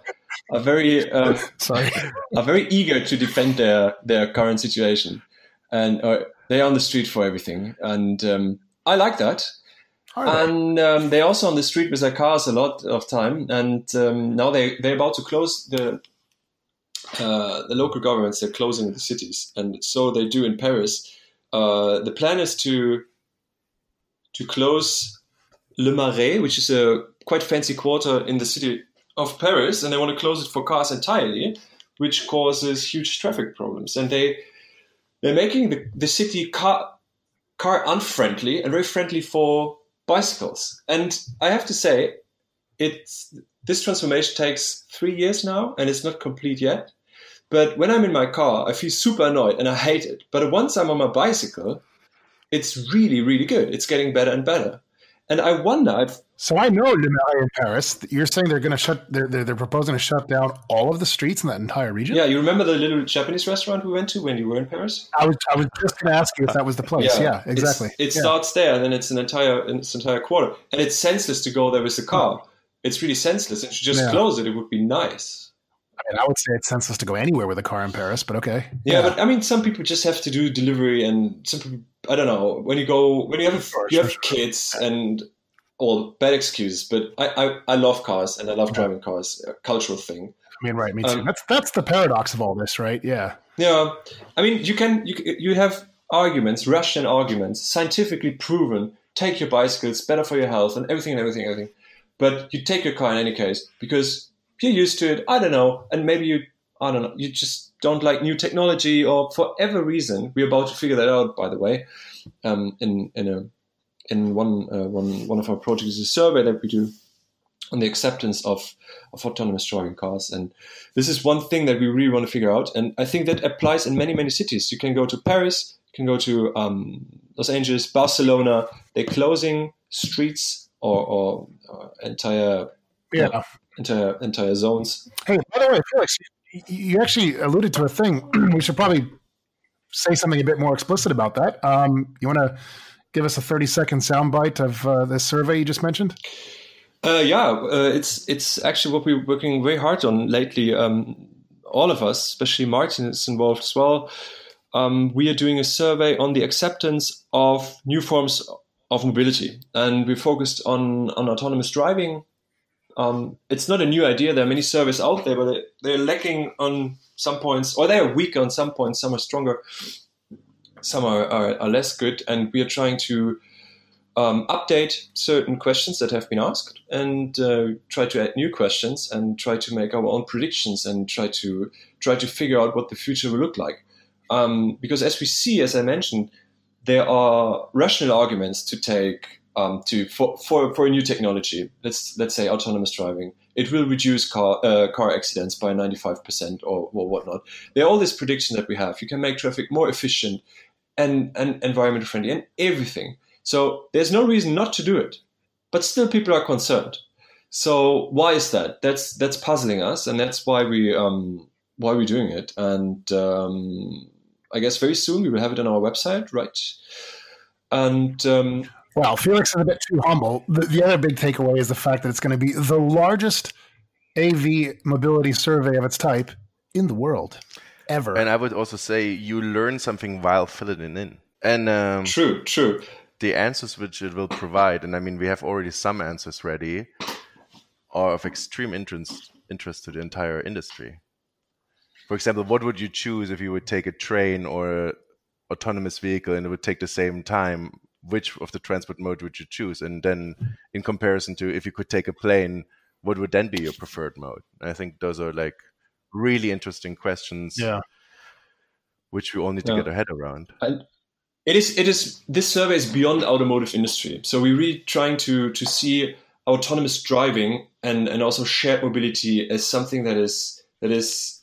are very uh, Sorry. are very eager to defend their their current situation and uh, they're on the street for everything and um, i like that right. and um, they're also on the street with their cars a lot of time and um, now they they're about to close the uh, the local governments they're closing the cities and so they do in paris uh, the plan is to to close le marais which is a quite fancy quarter in the city of paris and they want to close it for cars entirely which causes huge traffic problems and they they're making the, the city car car unfriendly and very friendly for bicycles. And I have to say, it's this transformation takes three years now, and it's not complete yet. But when I'm in my car, I feel super annoyed and I hate it. But once I'm on my bicycle, it's really, really good. It's getting better and better. And I wonder if So I know Le Marais in Paris. You're saying they're going to shut. They're, they're they're proposing to shut down all of the streets in that entire region. yeah, you remember the little Japanese restaurant we went to when you were in Paris? I was I was just going to ask you if that was the place. Yeah, it's- exactly. It Yeah. starts there, and then it's an entire it's an entire quarter, and it's senseless to go there with the car. It's really senseless. If you just Yeah. close it, it would be nice. I, mean, I would say it's senseless to go anywhere with a car in Paris, but okay. Yeah, but I mean, some people just have to do delivery, and some people, I don't know. When you go, when you have Sure, you sure, have sure. kids and all bad excuses, but I, I, I love cars and I love driving cars, a cultural thing. I mean, right? Me too. Um, that's that's the paradox of all this, right? Yeah. Yeah, I mean, you can you you have arguments, Russian arguments, scientifically proven. Take your bicycle; it's better for your health and everything and everything, everything. But you take your car in any case because you're used to it. I don't know, and maybe you, I don't know, you just don't like new technology, or for whatever reason, we're about to figure that out. By the way, um, in in a in one uh, one one of our projects is a survey that we do on the acceptance of of autonomous driving cars, and this is one thing that we really want to figure out. And I think that applies in many many cities. You can go to Paris, you can go to um, Los Angeles, Barcelona. They're closing streets or, or, or entire Yeah. Entire entire zones. Hey, by the way, Felix, you, you actually alluded to a thing. we should probably say something a bit more explicit about that. Um, you want to give us a 30 second soundbite of uh, this survey you just mentioned? Uh, yeah, uh, it's it's actually what we're working very hard on lately. Um, all of us, especially Martin, is involved as well. Um, we are doing a survey on the acceptance of new forms of mobility, and we're focused on on autonomous driving. Um, it's not a new idea. There are many surveys out there, but they- they're lacking on some points, or they are weaker on some points. Some are stronger, some are, are, are less good, and we are trying to um, update certain questions that have been asked and uh, try to add new questions and try to make our own predictions and try to try to figure out what the future will look like. Um, because as we see, as I mentioned, there are rational arguments to take um, to for, for, for a new technology. Let's let's say autonomous driving. It will reduce car uh, car accidents by ninety five percent or, or whatnot. There are all these predictions that we have. You can make traffic more efficient and and environment friendly and everything. So there's no reason not to do it, but still people are concerned. So why is that? That's that's puzzling us, and that's why we um, why we're doing it. And um, I guess very soon we will have it on our website, right? And um, well, Felix is a bit too humble. The, the other big takeaway is the fact that it's going to be the largest AV mobility survey of its type in the world ever. And I would also say you learn something while filling it in. And um, true, true. The answers which it will provide, and I mean, we have already some answers ready, are of extreme interest interest to the entire industry. For example, what would you choose if you would take a train or a autonomous vehicle and it would take the same time? Which of the transport mode would you choose? And then, in comparison to if you could take a plane, what would then be your preferred mode? And I think those are like really interesting questions. Yeah. Which we all need to get our head around. And it is it is this survey is beyond automotive industry. So we're really trying to to see autonomous driving and and also shared mobility as something that is that is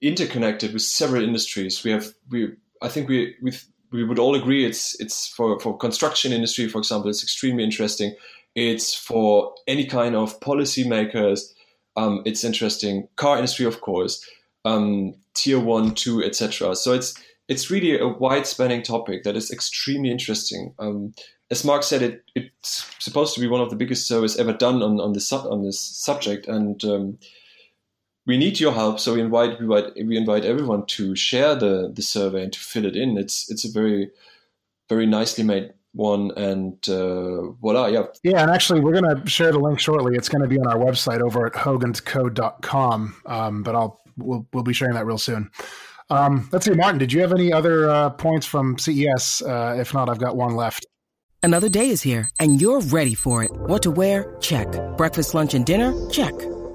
interconnected with several industries. We have we I think we we we would all agree it's it's for for construction industry for example it's extremely interesting. It's for any kind of policymakers. Um, it's interesting. Car industry of course. Um, tier one, two, etc. So it's it's really a wide spanning topic that is extremely interesting. Um, as Mark said, it, it's supposed to be one of the biggest surveys ever done on, on this on this subject, and um, we need your help. So we invite we invite we invite everyone to share the the survey and to fill it in. It's it's a very very nicely made one, and uh, voila, yeah, Yeah, and actually, we're going to share the link shortly. It's going to be on our website over at hoagandco.com. Um, but I'll we'll, we'll be sharing that real soon. Um, let's see, Martin, did you have any other uh, points from CES? Uh, if not, I've got one left. Another day is here, and you're ready for it. What to wear? Check. Breakfast, lunch, and dinner? Check.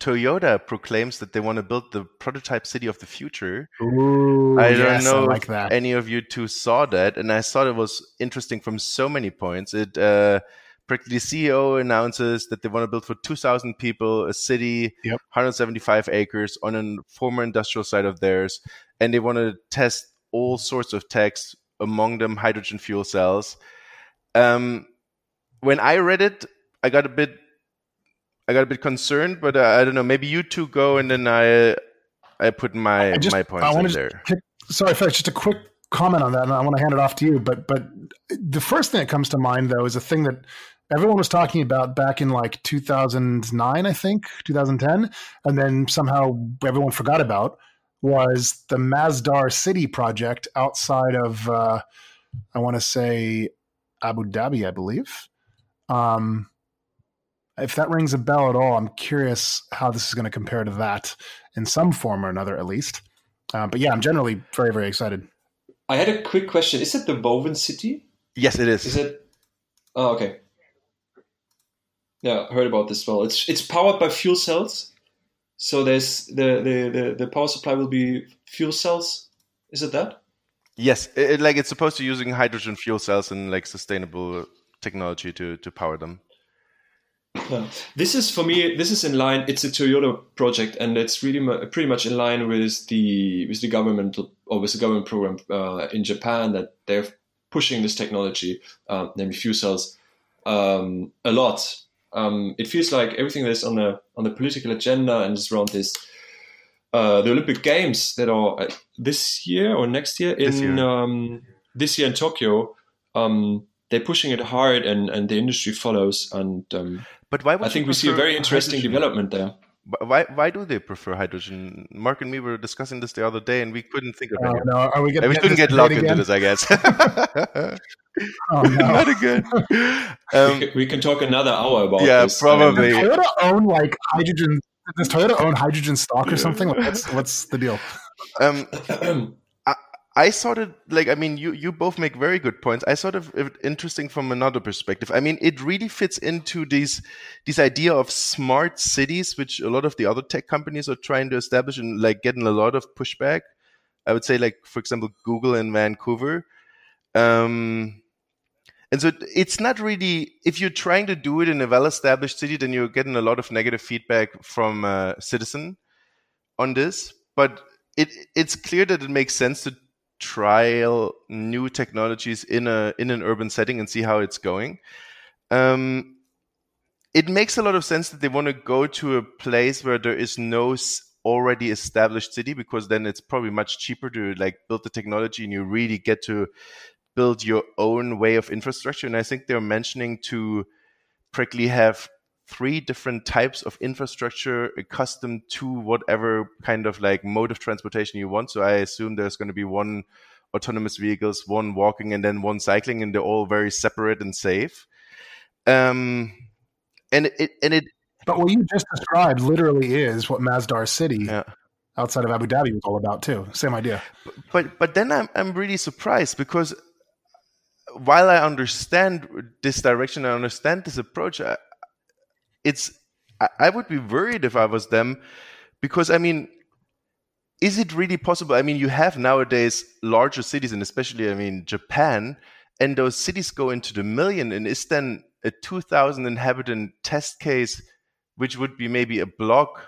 Toyota proclaims that they want to build the prototype city of the future. Ooh, I don't yes, know I like if that. any of you two saw that, and I thought it was interesting from so many points. It uh, practically CEO announces that they want to build for 2,000 people a city, Yep. 175 acres on a former industrial site of theirs, and they want to test all sorts of techs, among them hydrogen fuel cells. Um, when I read it, I got a bit, I got a bit concerned, but uh, I don't know. Maybe you two go, and then I, I put my I just, my points in there. kick, sorry, Felix, just a quick comment on that, and I want to hand it off to you. But but the first thing that comes to mind though is a thing that everyone was talking about back in like 2009, I think, 2010, and then somehow everyone forgot about was the Masdar City project outside of uh, I want to say Abu Dhabi, I believe. Um, if that rings a bell at all, I'm curious how this is going to compare to that in some form or another, at least. Uh, but yeah, I'm generally very, very excited. I had a quick question. Is it the Woven City? Yes, it is. Is it? Oh, okay. Yeah, I heard about this well. It's it's powered by fuel cells. So there's the the, the, the power supply will be fuel cells. Is it that? Yes, it, it- like it's supposed to using hydrogen fuel cells and like sustainable technology to to power them. This is for me. This is in line. It's a Toyota project, and it's really mu- pretty much in line with the with the government or with the government program uh, in Japan that they're pushing this technology, uh, namely fuel cells, um, a lot. Um, it feels like everything that is on the on the political agenda and is around this uh, the Olympic Games that are uh, this year or next year in This year. Um, this year in Tokyo. Um, they're pushing it hard, and and the industry follows. And um, But why? Would I think we see a very interesting hydrogen? development there. Why? Why do they prefer hydrogen? Mark and me were discussing this the other day, and we couldn't think of Oh, any. no, are we we couldn't get locked into this, I guess. Oh, no. Not again. we, Um, can, we can talk another hour about Yeah, this. probably. Does Toyota own like hydrogen? Does Toyota own hydrogen stock or something? Like, what's, what's the deal? Um, I sort of like. I mean, you you both make very good points. I sort of interesting from another perspective. I mean, it really fits into these this idea of smart cities, which a lot of the other tech companies are trying to establish and like getting a lot of pushback. I would say, like for example, Google in Vancouver. Um, and so it's not really if you're trying to do it in a well-established city, then you're getting a lot of negative feedback from uh, citizen on this. But it it's clear that it makes sense to trial new technologies in a in an urban setting and see how it's going. Um, it makes a lot of sense that they want to go to a place where there is no already established city because then it's probably much cheaper to like build the technology and you really get to build your own way of infrastructure. And I think they're mentioning to practically have three different types of infrastructure accustomed to whatever kind of like mode of transportation you want. So I assume there's going to be one autonomous vehicles, one walking, and then one cycling, and they're all very separate and safe. Um, and it and it But what you just described literally is what Masdar City yeah. outside of Abu Dhabi was all about too. Same idea. but but then I'm I'm really surprised because while I understand this direction, I understand this approach. I, it's I, would be worried if I was them because I mean, is it really possible? I mean, you have nowadays larger cities, and especially I mean Japan, and those cities go into the million, and is then a 2,000 inhabitant test case, which would be maybe a block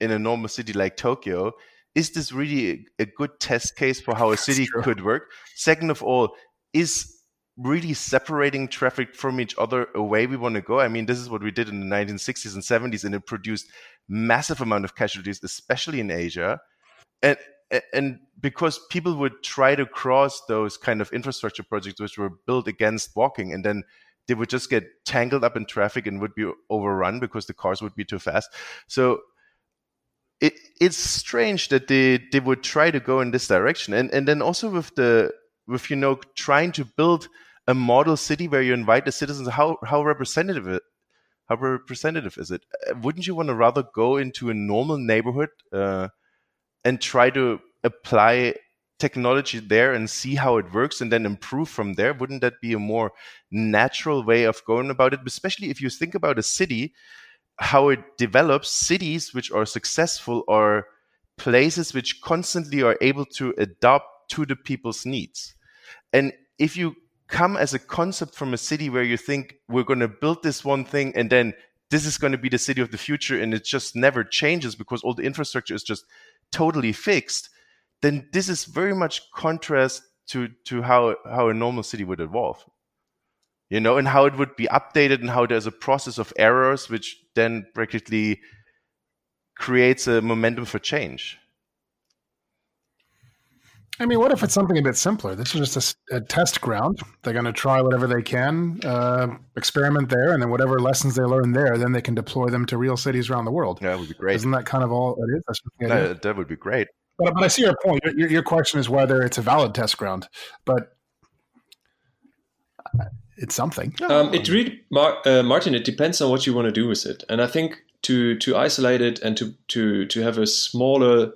in a normal city like Tokyo, is this really a, a good test case for how a city could work? Second of all, is really separating traffic from each other away we want to go? I mean, this is what we did in the 1960s and 70s, and it produced massive amount of casualties, especially in Asia. And and because people would try to cross those kind of infrastructure projects which were built against walking, and then they would just get tangled up in traffic and would be overrun because the cars would be too fast. So it, it's strange that they, they would try to go in this direction. And and then also with the with you know trying to build a model city where you invite the citizens, how how representative it how representative is it? Uh, Wouldn't you want to rather go into a normal neighborhood uh, and try to apply technology there and see how it works and then improve from there? Wouldn't that be a more natural way of going about it? Especially if you think about a city, how it develops, cities which are successful are places which constantly are able to adapt to the people's needs. And if you come as a concept from a city where you think we're going to build this one thing and then this is going to be the city of the future and it just never changes because all the infrastructure is just totally fixed, then this is very much contrast to to how how a normal city would evolve. You know, and how it would be updated and how there's a process of errors which then practically creates a momentum for change. I mean, what if it's something a bit simpler? This is just a test ground. They're going to try whatever they can, uh, experiment there, and then whatever lessons they learn there, then they can deploy them to real cities around the world. Yeah, that would be great. Isn't that kind of all it is? That's just the that would be great. But, but I see your point. Your- Your, your question is whether it's a valid test ground, but it's something. Um, it really, Mar- uh, Martin. It depends on what you want to do with it, and I think to to isolate it and to to to have a smaller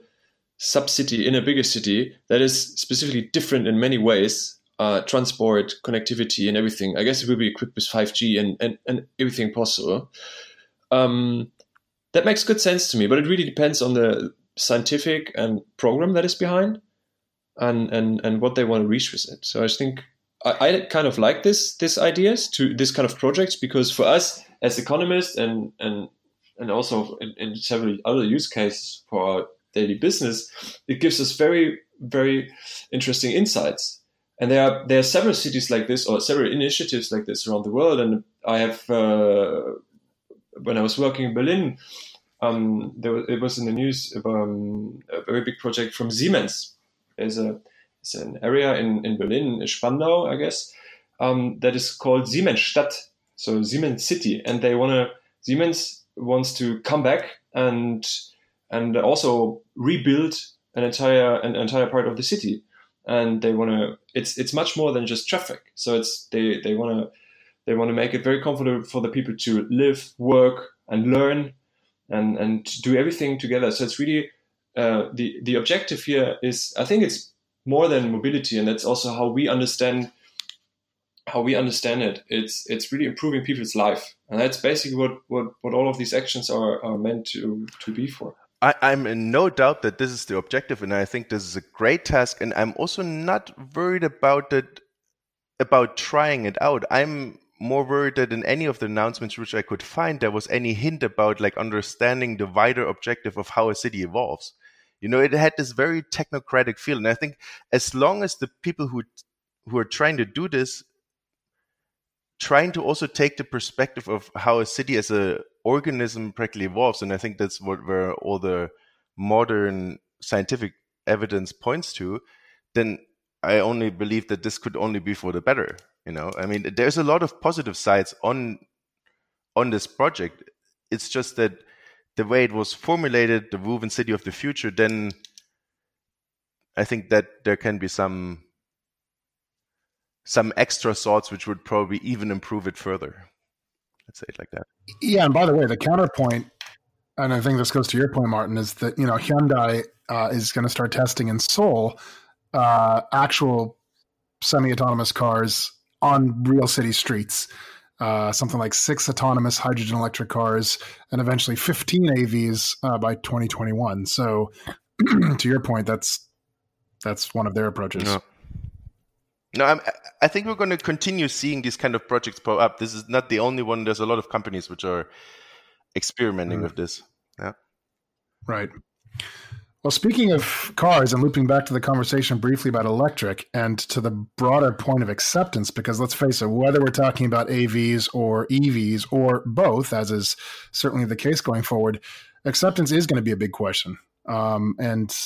sub city in a bigger city that is specifically different in many ways, uh, transport, connectivity, and everything. I guess it will be equipped with five G and, and and everything possible. Um, that makes good sense to me, but it really depends on the scientific and program that is behind, and and and what they want to reach with it. So I think I, I kind of like this this ideas to this kind of projects because for us as economists and and and also in, in several other use cases for daily business, it gives us very very interesting insights. And there are there are several cities like this or several initiatives like this around the world. And I have uh, when I was working in Berlin, um, there was, it was in the news um, a very big project from Siemens. There's a it's an area in, in Berlin, Spandau, I guess, um, that is called Siemensstadt, so Siemens City, and they want to Siemens wants to come back and and also rebuild an entire an entire part of the city, and they want to. It's it's much more than just traffic. So it's they they want to they want to make it very comfortable for the people to live, work, and learn, and and do everything together. So it's really uh, the the objective here is I think it's more than mobility, and that's also how we understand how we understand it. It's it's really improving people's life, and that's basically what what, what all of these actions are, are meant to to be for. I, I'm in no doubt that this is the objective, and I think this is a great task. And I'm also not worried about it about trying it out. I'm more worried that in any of the announcements which I could find, there was any hint about like understanding the wider objective of how a city evolves. You know, it had this very technocratic feel, and I think as long as the people who who are trying to do this, trying to also take the perspective of how a city as a organism practically evolves, and I think that's what where all the modern scientific evidence points to, then I only believe that this could only be for the better. You know, I mean, there's a lot of positive sides on on this project. It's just that the way it was formulated, the Woven City of the Future, then I think that there can be some some extra thoughts which would probably even improve it further. Let's say it like that. Yeah, and by the way, the counterpoint, and I think this goes to your point, Martin, is that you know Hyundai uh, is going to start testing in Seoul uh, actual semi-autonomous cars on real city streets. Uh, something like six autonomous hydrogen electric cars and eventually 15 AVs uh, by 2021. So, to your point, that's that's one of their approaches. No, no I'm, I think we're going to continue seeing these kind of projects pop up. This is not the only one. There's a lot of companies which are experimenting mm. with this. Yeah, right. Well, speaking of cars and looping back to the conversation briefly about electric and to the broader point of acceptance, because let's face it, whether we're talking about AVs or EVs or both, as is certainly the case going forward, acceptance is going to be a big question. Um, and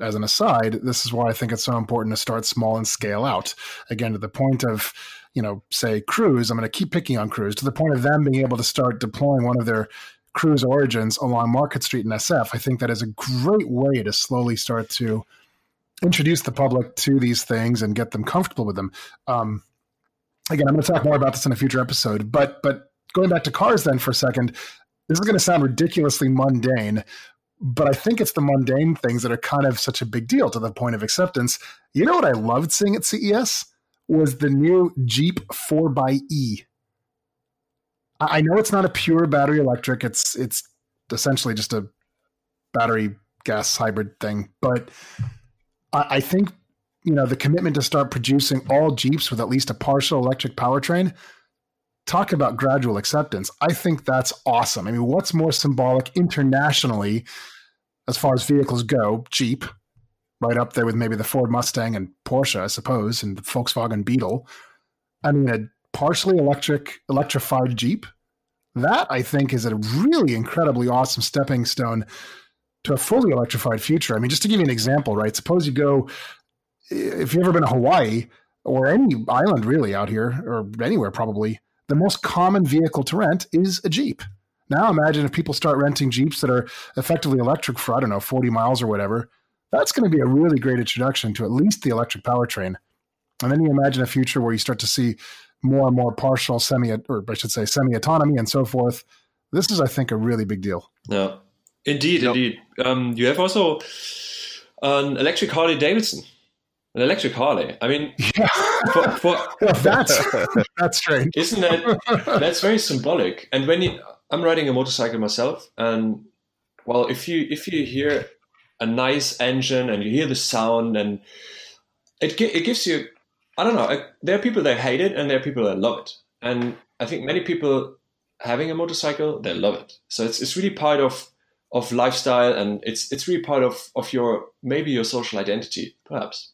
as an aside, this is why I think it's so important to start small and scale out. Again, to the point of, you know, say Cruise, I'm going to keep picking on Cruise, to the point of them being able to start deploying one of their Cruise Origins along Market Street in SF, I think that is a great way to slowly start to introduce the public to these things and get them comfortable with them. Um, again, I'm going to talk more about this in a future episode, but but going back to cars then for a second, this is going to sound ridiculously mundane, but I think it's the mundane things that are kind of such a big deal to the point of acceptance. You know what I loved seeing at CES was the new Jeep 4xE. I know it's not a pure battery electric. It's it's essentially just a battery gas hybrid thing, but I, I think you know the commitment to start producing all Jeeps with at least a partial electric powertrain. Talk about gradual acceptance. I think that's awesome. I mean, what's more symbolic internationally as far as vehicles go? Jeep, right up there with maybe the Ford Mustang and Porsche, I suppose, and the Volkswagen Beetle. I mean, a partially electric electrified Jeep. That I think is a really incredibly awesome stepping stone to a fully electrified future. I mean, just to give you an example, right? Suppose you go if you've ever been to Hawaii or any island really out here or anywhere probably, the most common vehicle to rent is a Jeep. Now imagine if people start renting Jeeps that are effectively electric for I don't know 40 miles or whatever. That's going to be a really great introduction to at least the electric powertrain. And then you imagine a future where you start to see more and more partial semi, or I should say, semi autonomy and so forth. This is, I think, a really big deal. Yeah, indeed, yep. indeed. Um, you have also an electric Harley Davidson. An electric Harley. I mean, yeah. for, for, that's that's strange, isn't that? That's very symbolic. And when you, I'm riding a motorcycle myself, and well, if you if you hear a nice engine and you hear the sound, and it it gives you I don't know. There are people that hate it, and there are people that love it. And I think many people having a motorcycle, they love it. So it's it's really part of of lifestyle, and it's it's really part of of your maybe your social identity, perhaps.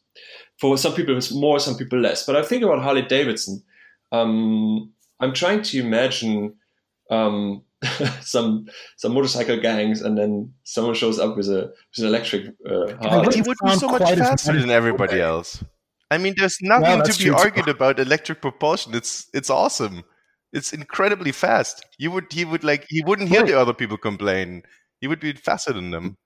For some people, it's more, some people less. But I think about Harley Davidson. Um, I'm trying to imagine um, some some motorcycle gangs, and then someone shows up with a with an electric uh, Harley. He would be so much faster than everybody else. I mean, there's nothing that's to be true, argued about electric propulsion. It's it's awesome. It's incredibly fast. You would he would like he wouldn't hear the other people complain. He would be faster than them.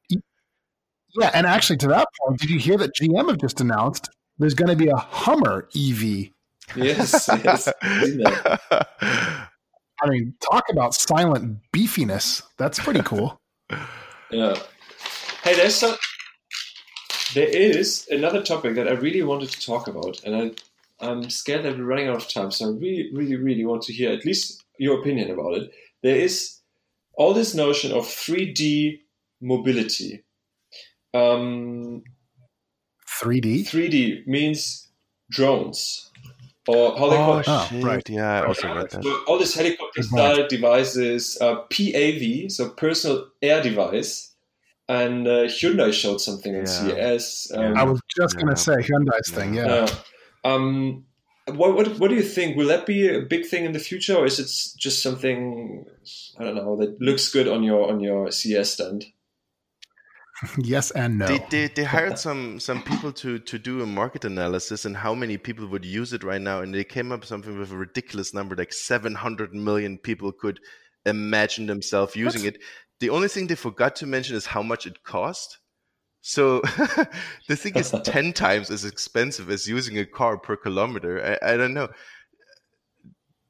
Yeah, and actually, to that point, did you hear that GM have just announced there's going to be a Hummer EV? Yes, yes. I've seen that. I mean, talk about silent beefiness. That's pretty cool. Yeah. Hey, there's some. There is another topic that I really wanted to talk about, and I, I'm scared that we're running out of time. So I really, really, really want to hear at least your opinion about it. There is all this notion of 3D mobility. Um, 3D. 3D means drones, or how they call it. Oh, shit. right. Yeah, I also read that. So all these helicopter style devices, uh, PAV, so personal air device, and uh, Hyundai showed something on Yeah. CES. Um, I was just going to say Hyundai's thing. Yeah. uh, um, what, what what do you think? Will that be a big thing in the future, or is it just something I don't know that looks good on your on your CES stand? yes and no. They, they, they hired some some people to to do a market analysis and how many people would use it right now, and they came up with something with a ridiculous number, like 700 million people could imagine themselves using it. The only thing they forgot to mention is how much it cost. So the thing is 10 times as expensive as using a car per kilometer. I, I don't know.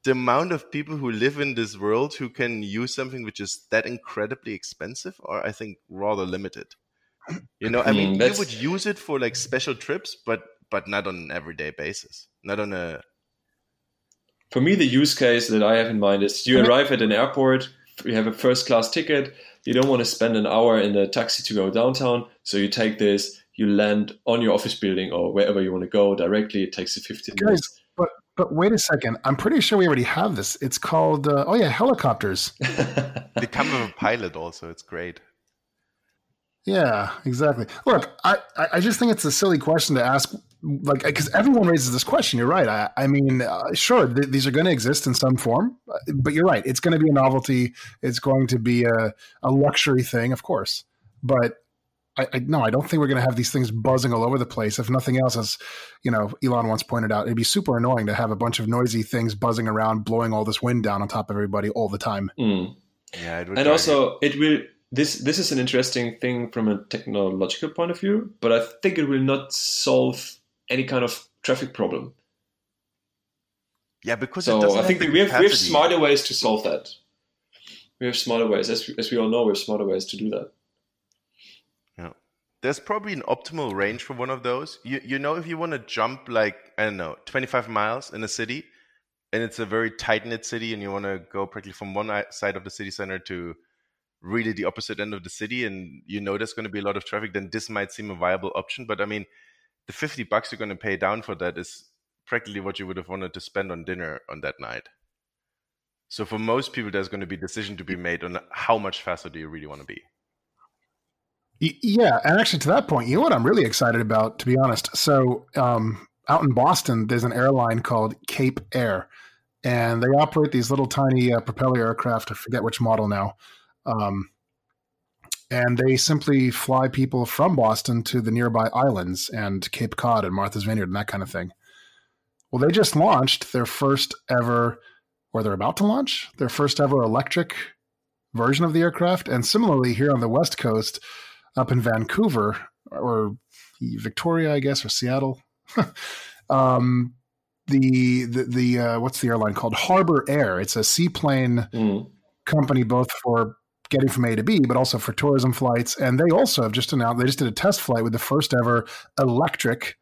The amount of people who live in this world who can use something which is that incredibly expensive are, I think, rather limited. You know, I mean, mm, you would use it for like special trips, but but not on an everyday basis. Not on a For me, the use case that I have in mind is you arrive at an airport, you have a first class ticket, you don't want to spend an hour in a taxi to go downtown, so you take this, you land on your office building or wherever you want to go directly. It takes you 15 Guys, minutes. But but wait a second. I'm pretty sure we already have this. It's called uh, oh yeah, helicopters. they come with a pilot also. It's great. Yeah, exactly. Look, I, I I just think it's a silly question to ask, like, because everyone raises this question. You're right. I, I mean, uh, sure, th- these are going to exist in some form, uh, but you're right. It's going to be a novelty. It's going to be a, a luxury thing, of course. But I, I no, I don't think we're going to have these things buzzing all over the place. If nothing else, as you know, Elon once pointed out, it'd be super annoying to have a bunch of noisy things buzzing around, blowing all this wind down on top of everybody all the time. Mm. Yeah, it would And also, it will. This this is an interesting thing from a technological point of view, but I think it will not solve any kind of traffic problem. yeah, because it doesn't So I think have the we have we have smarter ways to solve that. We have smarter ways, as we, as we all know, we have smarter ways to do that. There's probably an optimal range for one of those. You you know if you want to jump like I don't know 25 miles in a city, and it's a very tight knit city, and you want to go practically from one side of the city center to really the opposite end of the city, and you know there's going to be a lot of traffic, then this might seem a viable option. But I mean, the 50 bucks you're going to pay down for that is practically what you would have wanted to spend on dinner on that night. So for most people, there's going to be a decision to be made on how much faster do you really want to be. Yeah, and actually, to that point, you know what I'm really excited about, to be honest. So, um, out in Boston, there's an airline called Cape Air, and they operate these little tiny uh, propeller aircraft. I forget which model now, um, and they simply fly people from Boston to the nearby islands and Cape Cod and Martha's Vineyard and that kind of thing. Well, they just launched their first ever, or they're about to launch their first ever electric version of the aircraft, and similarly here on the West Coast up in Vancouver or Victoria, I guess, or Seattle. um, the the, the uh, what's the airline called? Harbour Air. It's a seaplane Mm. company, both for getting from A to B, but also for tourism flights. And they also have just announced they just did a test flight with the first ever electric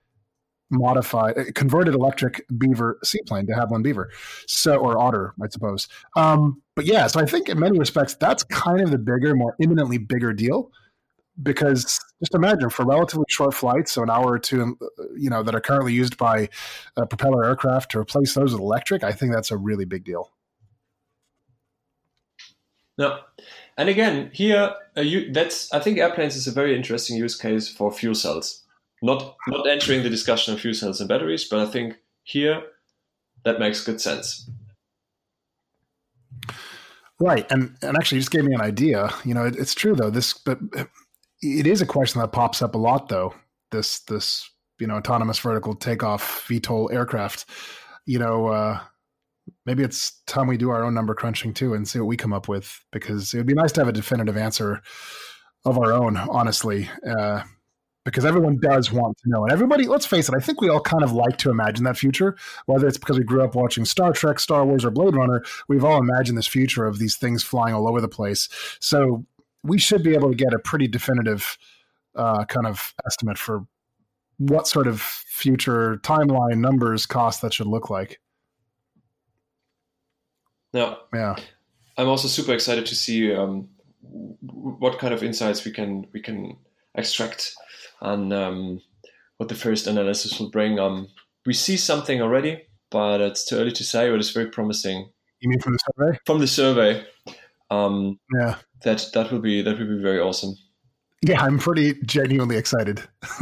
modified uh, converted electric beaver seaplane de Havilland Beaver so or otter i suppose um but yeah so i think in many respects that's kind of the bigger more imminently bigger deal because just imagine for relatively short flights so an hour or two you know that are currently used by uh, propeller aircraft to replace those with electric i think that's a really big deal No, and again, here uh, you, that's I think airplanes is a very interesting use case for fuel cells. Not not entering the discussion of fuel cells and batteries, but I think here that makes good sense. Right, and and actually, you just gave me an idea. You know, it, it's true though. This, but it is a question that pops up a lot though. This this you know autonomous vertical takeoff VTOL aircraft. You know, uh, maybe it's time we do our own number crunching too and see what we come up with because it would be nice to have a definitive answer of our own, honestly. Uh, because everyone does want to know. And everybody, let's face it, I think we all kind of like to imagine that future, whether it's because we grew up watching Star Trek, Star Wars, or Blade Runner. We've all imagined this future of these things flying all over the place. So we should be able to get a pretty definitive uh, kind of estimate for what sort of future timeline numbers cost that should look like. Yeah. Yeah. I'm also super excited to see um, what kind of insights we can we can extract and um, what the first analysis will bring. Um, we see something already, but it's too early to say. But it's very promising. You mean from the survey? From the survey, um, yeah, that that will be that will be very awesome. Yeah, I'm pretty genuinely excited.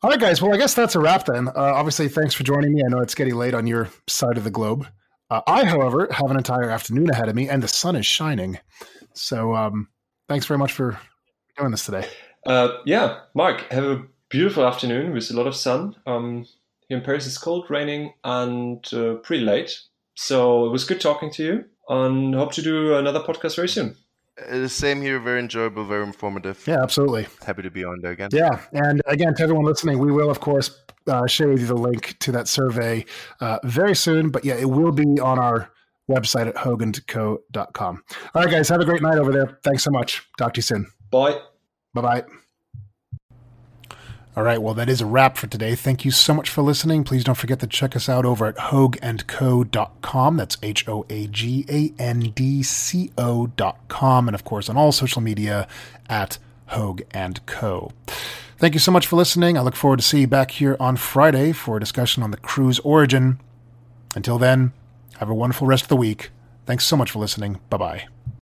All right, guys. Well, I guess that's a wrap then. Uh, obviously, thanks for joining me. I know it's getting late on your side of the globe. Uh, I, however, have an entire afternoon ahead of me, and the sun is shining. So, um, thanks very much for doing this today. Uh, yeah, Mark, have a beautiful afternoon with a lot of sun. Um, here in Paris, it's cold, raining, and uh, pretty late. So it was good talking to you, and hope to do another podcast very soon. Uh, the same here, very enjoyable, very informative. Yeah, absolutely. Happy to be on there again. Yeah, and again, to everyone listening, we will, of course, uh, share with you the link to that survey uh, very soon. But yeah, it will be on our website at hoagandco.com. All right, guys, have a great night over there. Thanks so much. Talk to you soon. Bye. Bye bye. All right, well, that is a wrap for today. Thank you so much for listening. Please don't forget to check us out over at hoagandco.com. That's H O A G A N D C O.com. And of course, on all social media at Hoag and Co. Thank you so much for listening. I look forward to see you back here on Friday for a discussion on the crew's origin. Until then, have a wonderful rest of the week. Thanks so much for listening. Bye bye.